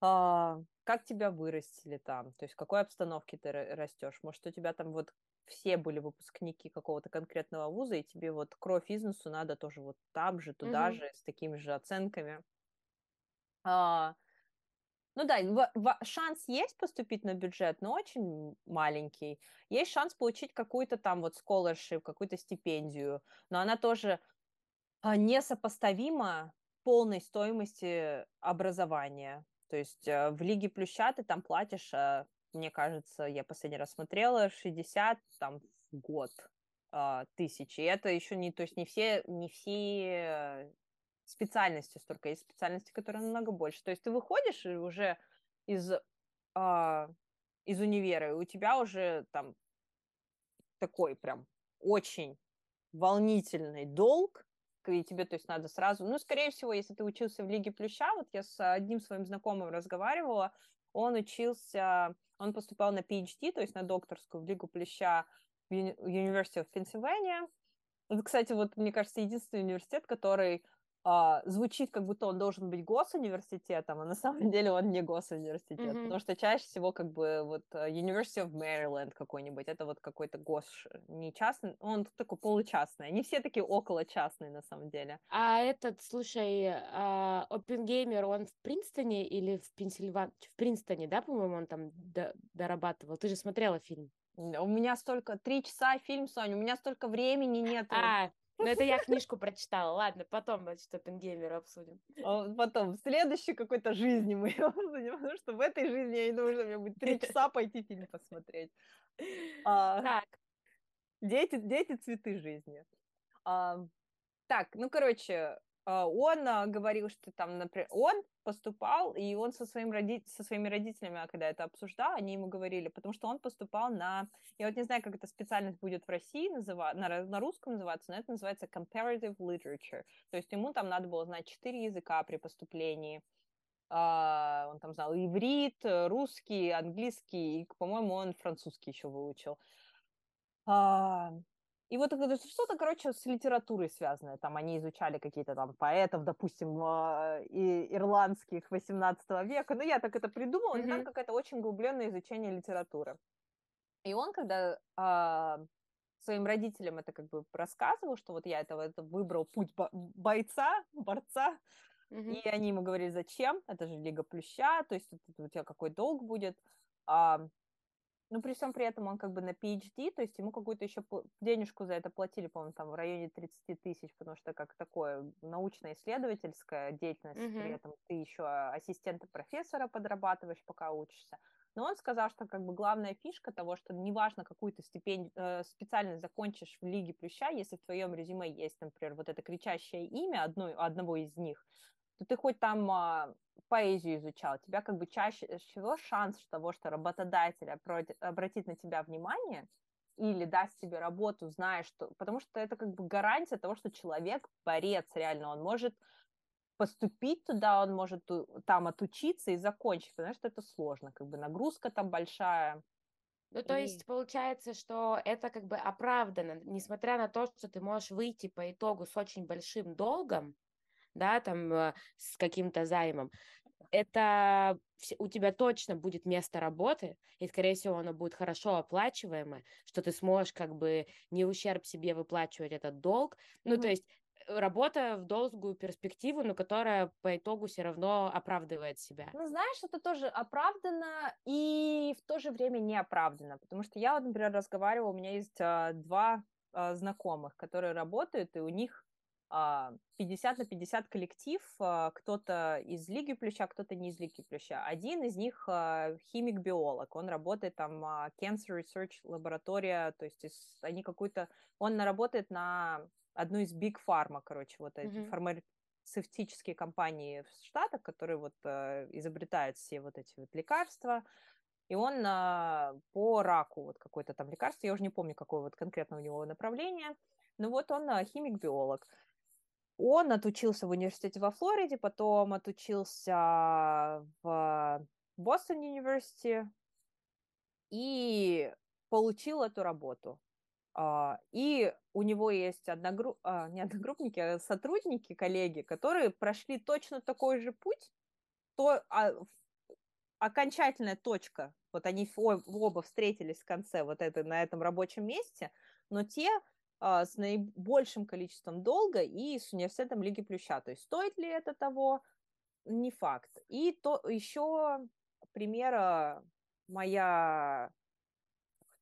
а, как тебя вырастили там, то есть в какой обстановке ты растешь, может у тебя там вот все были выпускники какого-то конкретного вуза, и тебе вот кровь из носу надо тоже вот там же, туда mm-hmm. же, с такими же оценками. А, ну да, в, в, шанс есть поступить на бюджет, но очень маленький. Есть шанс получить какую-то там вот scholarship, какую-то стипендию, но она тоже а, несопоставима полной стоимости образования. То есть э, в Лиге Плюща ты там платишь, э, мне кажется, я последний раз смотрела, 60 там в год а, тысяч. И это еще не, то есть не все, не все специальности столько, есть специальности, которые намного больше. То есть ты выходишь уже из, а, из универа, и у тебя уже там такой прям очень волнительный долг, и тебе, то есть, надо сразу... Ну, скорее всего, если ты учился в Лиге Плюща, вот я с одним своим знакомым разговаривала, он учился, он поступал на PhD, то есть на докторскую в Лигу Плюща в University of Pennsylvania. Это, кстати, вот, мне кажется, единственный университет, который а, звучит, как будто он должен быть госуниверситетом, а на самом деле он не госуниверситет, mm-hmm. потому что чаще всего как бы вот э, University of Maryland какой-нибудь, это вот какой-то гос, не частный, он такой получастный, они все такие около частные на самом деле. А этот, слушай, uh, Оппенгеймер, он в Принстоне или в Пенсильвании? В Принстоне, да, по-моему, он там до- дорабатывал? Ты же смотрела фильм? У меня столько, три часа фильм, Соня, у меня столько времени нет. А, ну, это я книжку прочитала. Ладно, потом, значит, Оппенгеймера обсудим. А потом, в следующей какой-то жизни мы его обсудим, потому что в этой жизни я не думаю, что мне будет три часа пойти фильм посмотреть. А, так. Дети, дети цветы жизни. А, так, ну, короче, он а, говорил, что там, например, он поступал, и он со, своим роди... со своими родителями, а, когда это обсуждал, они ему говорили, потому что он поступал на, я вот не знаю, как эта специальность будет в России называть, на, на русском называться, но это называется comparative literature, то есть ему там надо было знать четыре языка при поступлении, он там знал иврит, русский, английский, и, по-моему, он французский еще выучил. И вот что-то, короче, с литературой связанное. Там они изучали какие-то там поэтов, допустим, а, и ирландских 18 века. Ну, я так это придумала, mm-hmm. там какое-то очень углубленное изучение литературы. И он, когда а, своим родителям это как бы рассказывал, что вот я этого это выбрал путь бойца, борца, mm-hmm. и они ему говорили, зачем? Это же Лига Плюща, то есть у тебя какой долг будет. А, ну, при всем при этом он как бы на PhD, то есть ему какую-то еще денежку за это платили, по-моему, там в районе 30 тысяч, потому что как такое научно-исследовательская деятельность, mm-hmm. при этом ты еще ассистента профессора подрабатываешь, пока учишься. Но он сказал, что как бы главная фишка того, что неважно, какую ты степень, э, специальность закончишь в Лиге Плюща, если в твоем резюме есть, например, вот это кричащее имя одной, одного из них, то ты хоть там а, поэзию изучал, у тебя как бы чаще всего шанс того, что работодатель обратит на тебя внимание или даст тебе работу, зная, что... Потому что это как бы гарантия того, что человек борец реально, он может поступить туда, он может там отучиться и закончить, потому что это сложно, как бы нагрузка там большая. Ну, то и... есть получается, что это как бы оправдано, несмотря на то, что ты можешь выйти по итогу с очень большим долгом, да, там э, с каким-то займом, это у тебя точно будет место работы, и, скорее всего, оно будет хорошо оплачиваемое, что ты сможешь как бы не ущерб себе выплачивать этот долг. Ну, mm-hmm. то есть работа в долгую перспективу, но которая по итогу все равно оправдывает себя. Ну, знаешь, это тоже оправдано и в то же время не оправдано, потому что я вот, например, разговаривала, у меня есть а, два а, знакомых, которые работают, и у них 50 а, на 50 коллектив, а, кто-то из Лиги Плюща, кто-то не из Лиги Плюща. Один из них а, химик-биолог, он работает там, Cancer Research лаборатория, то есть они какую-то, он работает на одну из Big Pharma, короче, вот эти mm-hmm. фармацевтические компании в Штатах, которые вот изобретают все вот эти вот лекарства, и он по раку вот какое-то там лекарство, я уже не помню, какое вот конкретно у него направление, но вот он химик-биолог. Он отучился в университете во Флориде, потом отучился в Бостон университете и получил эту работу. А, и у него есть одногру... а, не одногруппники, а сотрудники, коллеги, которые прошли точно такой же путь, то а, окончательная точка, вот они оба встретились в конце вот это, на этом рабочем месте, но те с наибольшим количеством долга и с университетом Лиги Плюща. То есть стоит ли это того? Не факт. И то еще примера моя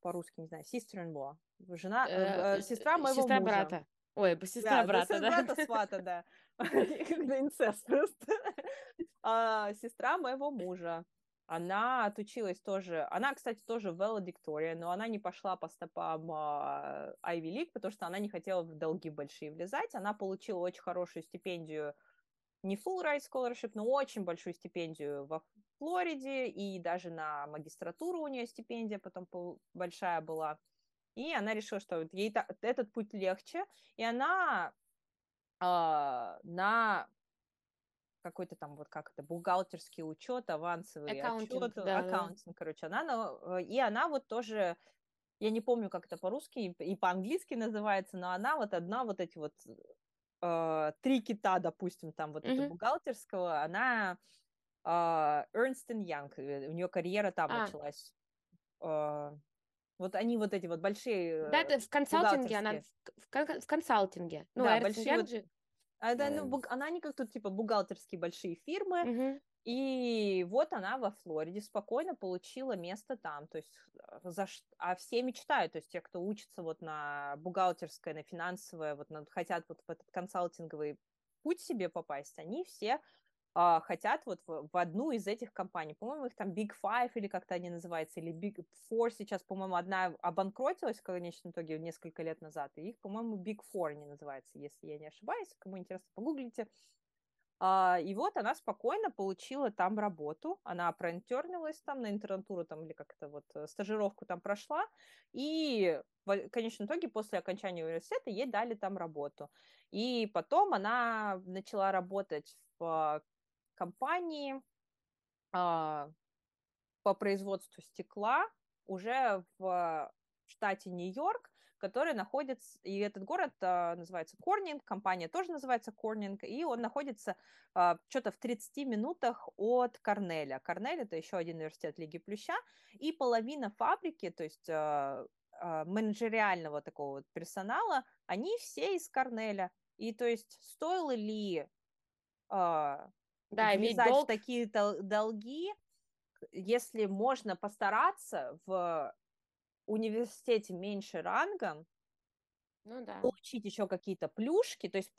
по-русски, не знаю, sister-in-law, жена, э, э, э сестра моего сестра мужа. брата. Ой, сестра да, брата, да? брата свата, да. Инцест просто. А, сестра моего мужа. Она отучилась тоже, она, кстати, тоже valedictorian, но она не пошла по стопам uh, Ivy League, потому что она не хотела в долги большие влезать. Она получила очень хорошую стипендию, не full ride scholarship, но очень большую стипендию во Флориде, и даже на магистратуру у нее стипендия потом большая была. И она решила, что ей этот путь легче, и она uh, на какой-то там вот как это бухгалтерский учет, авансовый accounting, отчет, да, accounting, да. короче, она э, и она вот тоже, я не помню, как это по-русски и по-английски называется, но она вот одна вот эти вот э, три кита, допустим, там вот mm-hmm. это бухгалтерского, она э, Ernst Young, э, у нее карьера там а. началась. Э, вот они вот эти вот большие. Да, это в консалтинге, она в, в, консалтинге. Ну, да, Ernst большие Young вот... же а это, ну, буг... Она не как тут, типа, бухгалтерские большие фирмы. Угу. И вот она во Флориде спокойно получила место там. То есть, э, за... а все мечтают, то есть те, кто учится вот на бухгалтерское, на финансовое, вот на... хотят вот в этот консалтинговый путь себе попасть, они все а, хотят вот в, в одну из этих компаний. По-моему, их там Big Five или как-то они называются, или Big Four сейчас, по-моему, одна обанкротилась в конечном итоге несколько лет назад, и их, по-моему, Big Four не называется, если я не ошибаюсь. Кому интересно, погуглите. А, и вот она спокойно получила там работу, она проинтернилась там на интернатуру там или как-то вот э, стажировку там прошла, и в конечном итоге после окончания университета ей дали там работу. И потом она начала работать в компании а, по производству стекла уже в штате Нью-Йорк, который находится, и этот город а, называется Корнинг, компания тоже называется Корнинг, и он находится а, что-то в 30 минутах от Корнеля. Корнель это еще один университет Лиги Плюща, и половина фабрики, то есть менеджериального такого вот персонала, они все из Корнеля. И то есть стоило ли а, да, иметь долг. в такие долги, если можно постараться в университете меньше рангом, ну, да. получить еще какие-то плюшки, то есть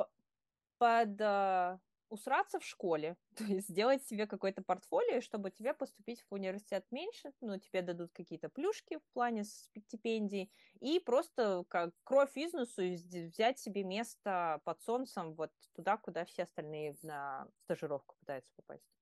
под uh, усраться в школе, то есть сделать себе какое-то портфолио, чтобы тебе поступить в университет меньше, ну, тебе дадут какие-то плюшки в плане стипендий, и просто как кровь из носу взять себе место под солнцем вот туда, куда все остальные на стажировку пытаются попасть.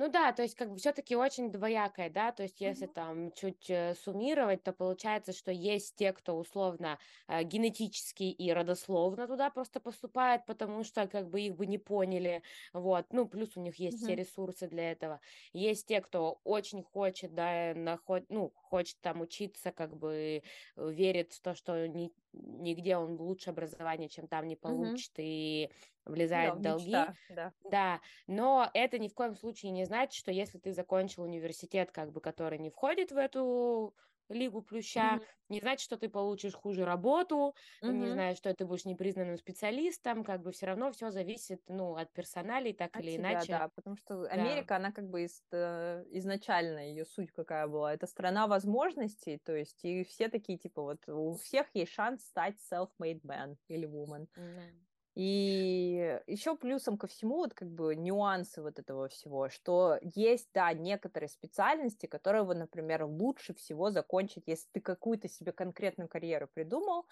Ну да, то есть как бы все-таки очень двоякое, да, то есть если mm-hmm. там чуть э, суммировать, то получается, что есть те, кто условно э, генетически и родословно туда просто поступает, потому что как бы их бы не поняли, вот, ну плюс у них есть mm-hmm. все ресурсы для этого. Есть те, кто очень хочет, да, наход, ну хочет там учиться, как бы верит в то, что не нигде он лучше образование, чем там не получит, угу. и влезает да, в долги. Мечта, да. да, но это ни в коем случае не значит, что если ты закончил университет, как бы, который не входит в эту лигу плюща, mm-hmm. не значит, что ты получишь хуже работу, mm-hmm. не знаю, что ты будешь непризнанным специалистом, как бы все равно все зависит, ну, от персоналей, так от или тебя, иначе. Да, потому что Америка, да. она как бы из, э, изначально ее суть какая была, это страна возможностей, то есть и все такие, типа, вот у всех есть шанс стать self-made man или woman. Mm-hmm. И еще плюсом ко всему, вот как бы нюансы вот этого всего, что есть, да, некоторые специальности, которые, вот, например, лучше всего закончить, если ты какую-то себе конкретную карьеру придумал,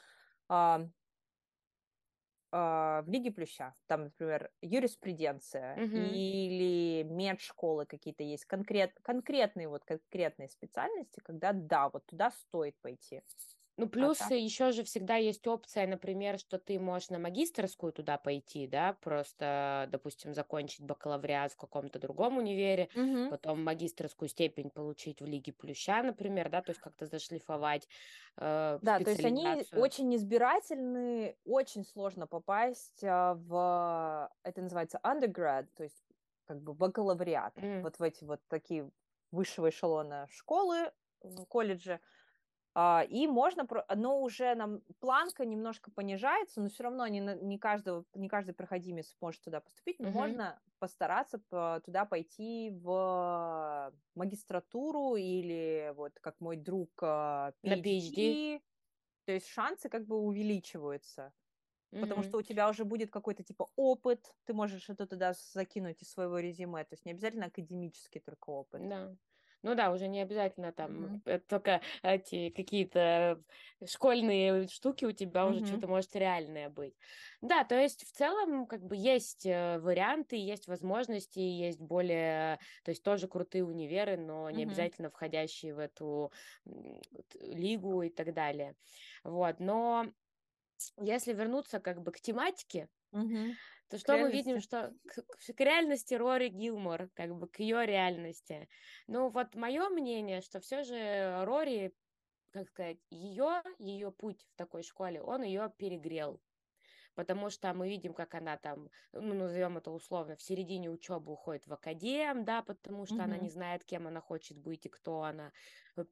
а, а, в Лиге Плюща, там, например, юриспруденция mm-hmm. или медшколы какие-то есть, конкрет, конкретные вот конкретные специальности, когда, да, вот туда стоит пойти. Ну, плюс а еще же всегда есть опция, например, что ты можешь на магистрскую туда пойти, да, просто, допустим, закончить бакалавриат в каком-то другом универе, угу. потом магистрскую степень получить в Лиге Плюща, например, да, то есть как-то зашлифовать э, Да, то есть они очень избирательны, очень сложно попасть э, в, это называется undergrad, то есть как бы бакалавриат, mm. вот в эти вот такие высшего эшелона школы, в колледже, а, и можно, но уже нам планка немножко понижается, но все равно не, не, каждого, не каждый проходимец может туда поступить, но mm-hmm. можно постараться туда пойти в магистратуру или вот как мой друг PhD, на PhD. То есть шансы как бы увеличиваются. Mm-hmm. Потому что у тебя уже будет какой-то типа опыт, ты можешь это туда закинуть из своего резюме. То есть не обязательно академический только опыт. Да. Ну да, уже не обязательно там mm-hmm. только эти какие-то школьные штуки у тебя mm-hmm. уже что-то может реальное быть. Да, то есть в целом как бы есть э, варианты, есть возможности, есть более, то есть тоже крутые универы, но не mm-hmm. обязательно входящие в эту лигу и так далее. Вот, но если вернуться как бы к тематике, mm-hmm то что мы видим, что к, к реальности Рори Гилмор, как бы к ее реальности. Ну вот мое мнение, что все же Рори, как сказать, ее, ее путь в такой школе, он ее перегрел. Потому что мы видим, как она там, ну, назовем это условно, в середине учебы уходит в академ, да, потому что mm-hmm. она не знает, кем она хочет быть и кто она.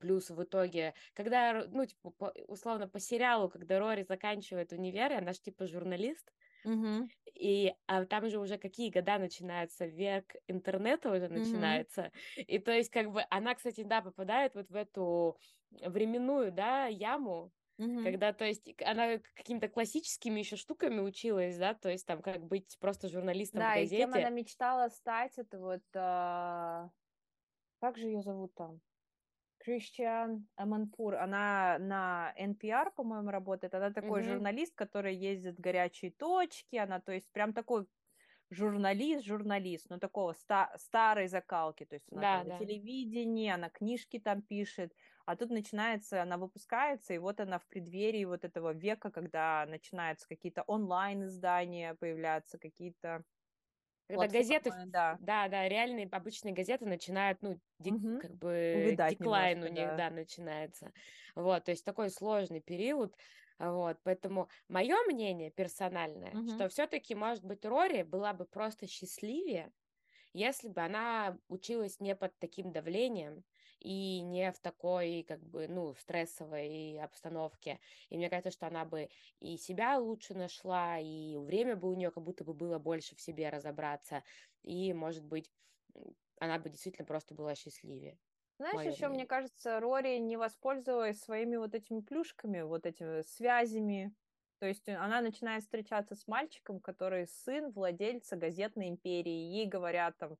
Плюс в итоге, когда, ну, типа, по, условно, по сериалу, когда Рори заканчивает универ, она же, типа, журналист, Угу. И а там же уже какие года начинаются, век интернета уже начинается. Угу. И то есть как бы она, кстати, да, попадает вот в эту временную, да, яму, Угу. Когда, то есть, она какими-то классическими еще штуками училась, да, то есть там как быть просто журналистом да, в газете. Да, и кем она мечтала стать, это вот, а... как же ее зовут там? Кристиан Аманпур, она на NPR, по-моему, работает. Она такой mm-hmm. журналист, который ездит в горячие точки. Она, то есть, прям такой журналист, журналист, но такого ста- старой закалки. То есть, она да, там да. на телевидении, она книжки там пишет. А тут начинается, она выпускается, и вот она в преддверии вот этого века, когда начинаются какие-то онлайн-издания, появляются какие-то когда газеты, да. да, да, реальные обычные газеты начинают, ну, ди, угу. как бы Увидать деклайн немножко, у них, да. да, начинается. Вот, то есть такой сложный период. Вот, поэтому мое мнение персональное, угу. что все-таки, может быть, Рори была бы просто счастливее, если бы она училась не под таким давлением, и не в такой, как бы, ну, стрессовой обстановке. И мне кажется, что она бы и себя лучше нашла, и время бы у нее как будто бы было больше в себе разобраться, и, может быть, она бы действительно просто была счастливее. Знаешь, еще, мне кажется, Рори не воспользовалась своими вот этими плюшками, вот этими связями. То есть она начинает встречаться с мальчиком, который сын владельца газетной империи. Ей говорят там,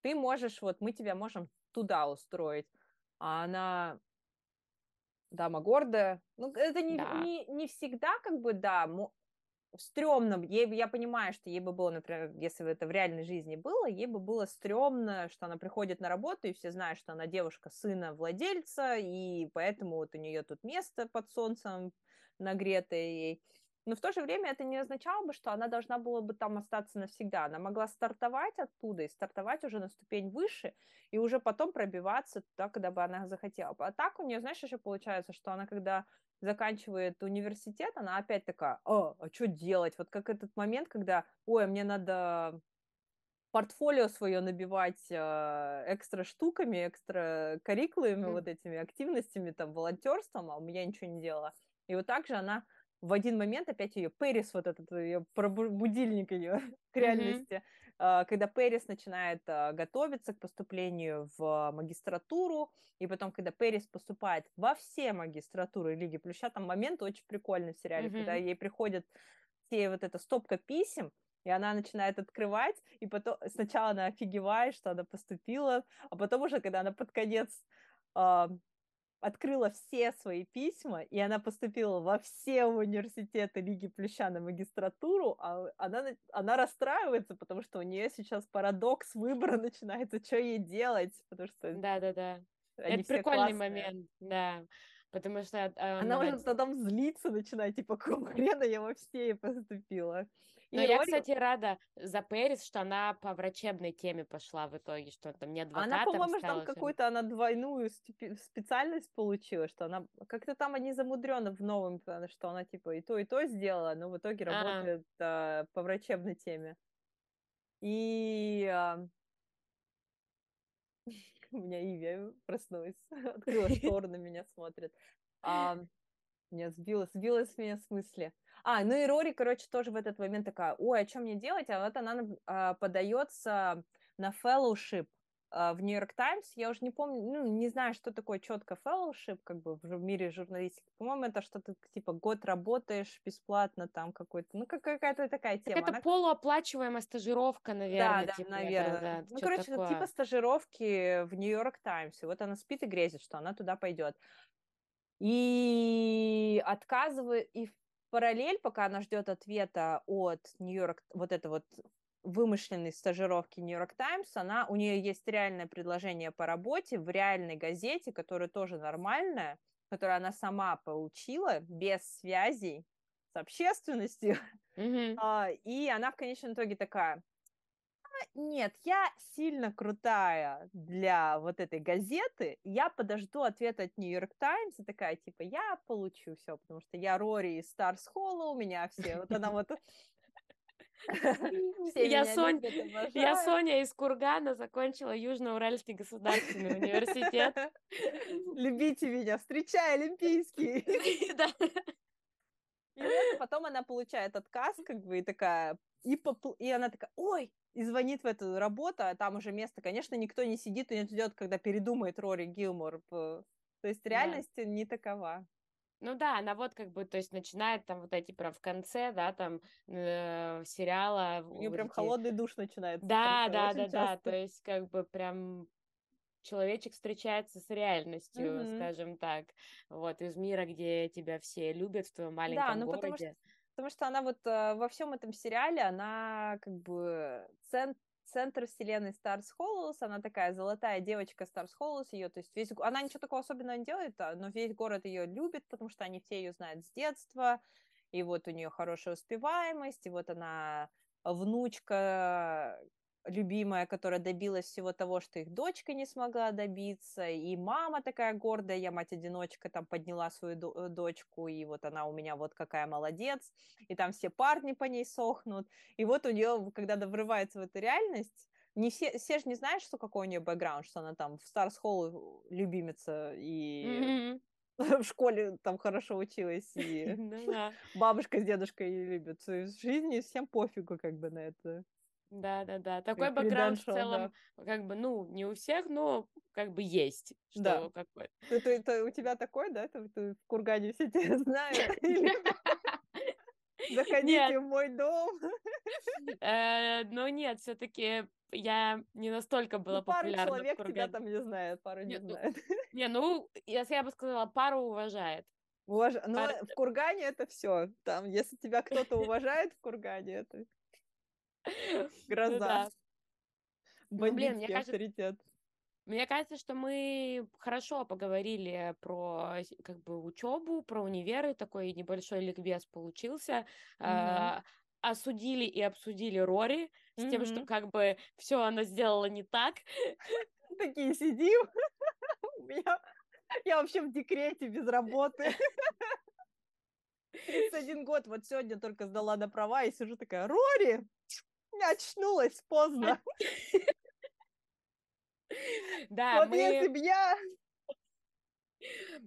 ты можешь, вот мы тебя можем туда устроить. А она дама гордая. Ну, это не, да. не, не всегда, как бы, да, стрёмно. Ей, я понимаю, что ей бы было, например, если бы это в реальной жизни было, ей бы было стрёмно, что она приходит на работу, и все знают, что она девушка сына владельца, и поэтому вот у нее тут место под солнцем нагретое ей. Но в то же время это не означало бы, что она должна была бы там остаться навсегда. Она могла стартовать оттуда и стартовать уже на ступень выше, и уже потом пробиваться туда, когда бы она захотела. А так у нее, знаешь, еще получается, что она, когда заканчивает университет, она опять такая, а, а что делать? Вот как этот момент, когда, ой, мне надо портфолио свое набивать э, экстра штуками, экстра карикулами, mm. вот этими активностями, там, волонтерством, а у меня ничего не делала. И вот так же она в один момент опять ее Пэрис, вот этот ее будильник ее к реальности, mm-hmm. когда Пэрис начинает а, готовиться к поступлению в магистратуру, и потом, когда Пэрис поступает во все магистратуры Лиги Плюща, там момент очень прикольный в сериале, mm-hmm. когда ей приходит все вот эта стопка писем, и она начинает открывать, и потом сначала она офигевает, что она поступила, а потом уже, когда она под конец открыла все свои письма, и она поступила во все университеты Лиги Плюща на магистратуру, а она, она расстраивается, потому что у нее сейчас парадокс выбора начинается, что ей делать, потому что... Да-да-да. Это прикольный классные. момент, да. Потому что... Э, она уже потом злиться начинает, типа, какого хрена я во все поступила. Но и я, кстати, рада за Пэрис, что она по врачебной теме пошла в итоге, что там не адвокатом Она, по-моему, там какую-то она двойную специальность получила, что она как-то там они замудренно в новом, что она типа и то, и то сделала, но в итоге а. работает а, по врачебной теме. И а... у меня Иви проснулась, открыла штору, на меня смотрит. Меня сбилась, сбилась меня с мысли. А, ну и Рори, короче, тоже в этот момент такая, ой, а что мне делать? А вот она а, подается на fellowship а, в Нью-Йорк Таймс. Я уже не помню, ну, не знаю, что такое четко fellowship, как бы в мире журналистики. По-моему, это что-то типа год работаешь бесплатно там какой-то, ну, какая-то такая тема. Так это она... полуоплачиваемая стажировка, наверное. Да, да, типа, наверное. Да, да, ну, короче, такое. типа стажировки в Нью-Йорк Таймс. И вот она спит и грезит, что она туда пойдет. И отказывает, и параллель, пока она ждет ответа от Нью-Йорк, вот это вот вымышленной стажировки Нью-Йорк Таймс, она, у нее есть реальное предложение по работе в реальной газете, которая тоже нормальная, которую она сама получила без связей с общественностью. Mm-hmm. И она в конечном итоге такая, нет, я сильно крутая для вот этой газеты, я подожду ответа от Нью-Йорк Таймс, и такая, типа, я получу все, потому что я Рори из Старс Холла, у меня все, вот она вот... Я, Сонь... я Соня из Кургана, закончила Южно-Уральский государственный университет. Любите меня, встречай, Олимпийский. И потом она получает отказ, как бы, и такая, и, попл... и она такая, ой, и звонит в эту работу, а там уже место, конечно, никто не сидит и не ждет, когда передумает Рори Гилмор. То есть реальность да. не такова. Ну да, она вот как бы, то есть начинает там вот эти прям в конце, да, там э, сериала. У нее прям эти... холодный душ начинается. Да, да, да, да, то есть как бы прям человечек встречается с реальностью, mm-hmm. скажем так, вот из мира, где тебя все любят в твоем маленьком да, ну, городе. Потому что Потому что она вот э, во всем этом сериале, она как бы цент, центр вселенной Старс Холлс, она такая золотая девочка Старс Холлс, ее, то есть весь, она ничего такого особенного не делает, а, но весь город ее любит, потому что они все ее знают с детства, и вот у нее хорошая успеваемость, и вот она внучка любимая, которая добилась всего того, что их дочка не смогла добиться, и мама такая гордая, я мать-одиночка, там подняла свою до- э, дочку, и вот она у меня вот какая молодец, и там все парни по ней сохнут, и вот у нее, когда врывается в эту реальность, не все, все же не знают, что какой у нее бэкграунд, что она там в Старс Холл любимица и mm-hmm. в школе там хорошо училась, и бабушка с дедушкой ее любят. В жизни всем пофигу как бы на это. Да, да, да. Такой бэкграунд в целом, да. как бы, ну, не у всех, но как бы есть. Что да. Какой. Это, это у тебя такой, да? Ты, ты в Кургане все тебя знают? Заходите в мой дом. Э, ну нет, все-таки я не настолько была ну, популярна. Пару человек тебя там не знает, пару не ну, знает. Не, ну, если я бы сказала, пару уважает. Уваж... Ну, в Кургане это все. Там, если тебя кто-то уважает в Кургане, это Гроза. Ну. Бандитский ну, блин, мне авторитет. Мне кажется, что мы хорошо поговорили про как бы учебу, про универы, такой небольшой ликбез получился. Mm-hmm. осудили и обсудили Рори с mm-hmm. тем, что как бы все она сделала не так. Такие сидим. Я, я вообще в декрете без работы. 31 год, вот сегодня только сдала на права и сижу такая, Рори, очнулась поздно. Да, вот мы... если бы я...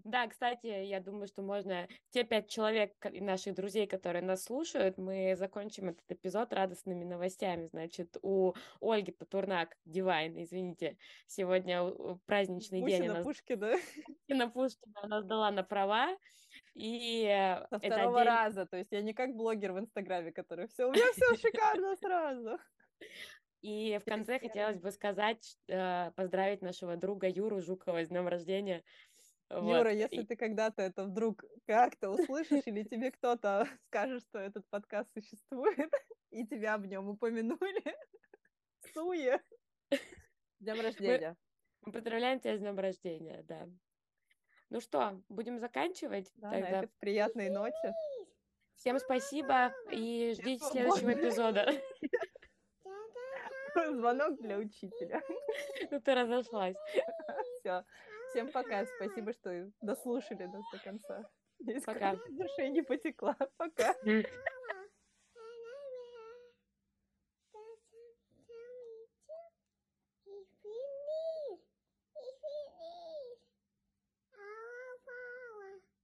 Да, кстати, я думаю, что можно те пять человек наших друзей, которые нас слушают, мы закончим этот эпизод радостными новостями. Значит, у Ольги Патурнак, Дивайн, извините, сегодня праздничный Пусина день. Она... Пушкина. Пушкина Пушкина она сдала на права. И Со второго день... раза, то есть я не как блогер в Инстаграме, который все, у меня все шикарно сразу. И в конце хотелось бы сказать, э, поздравить нашего друга Юру Жукова с днем рождения. Юра, вот. если ты когда-то это вдруг как-то услышишь, или тебе кто-то скажет, что этот подкаст существует, и тебя в нем упомянули, суе. Днем рождения. Мы, мы поздравляем тебя с днем рождения, да. Ну что, будем заканчивать? Да, Тогда... на этой приятной ноте. Всем спасибо и ждите следующего эпизода. Звонок для учителя. Ну ты разошлась. Все. Всем пока. Спасибо, что дослушали нас до конца. Пока. Душа не потекла. Пока.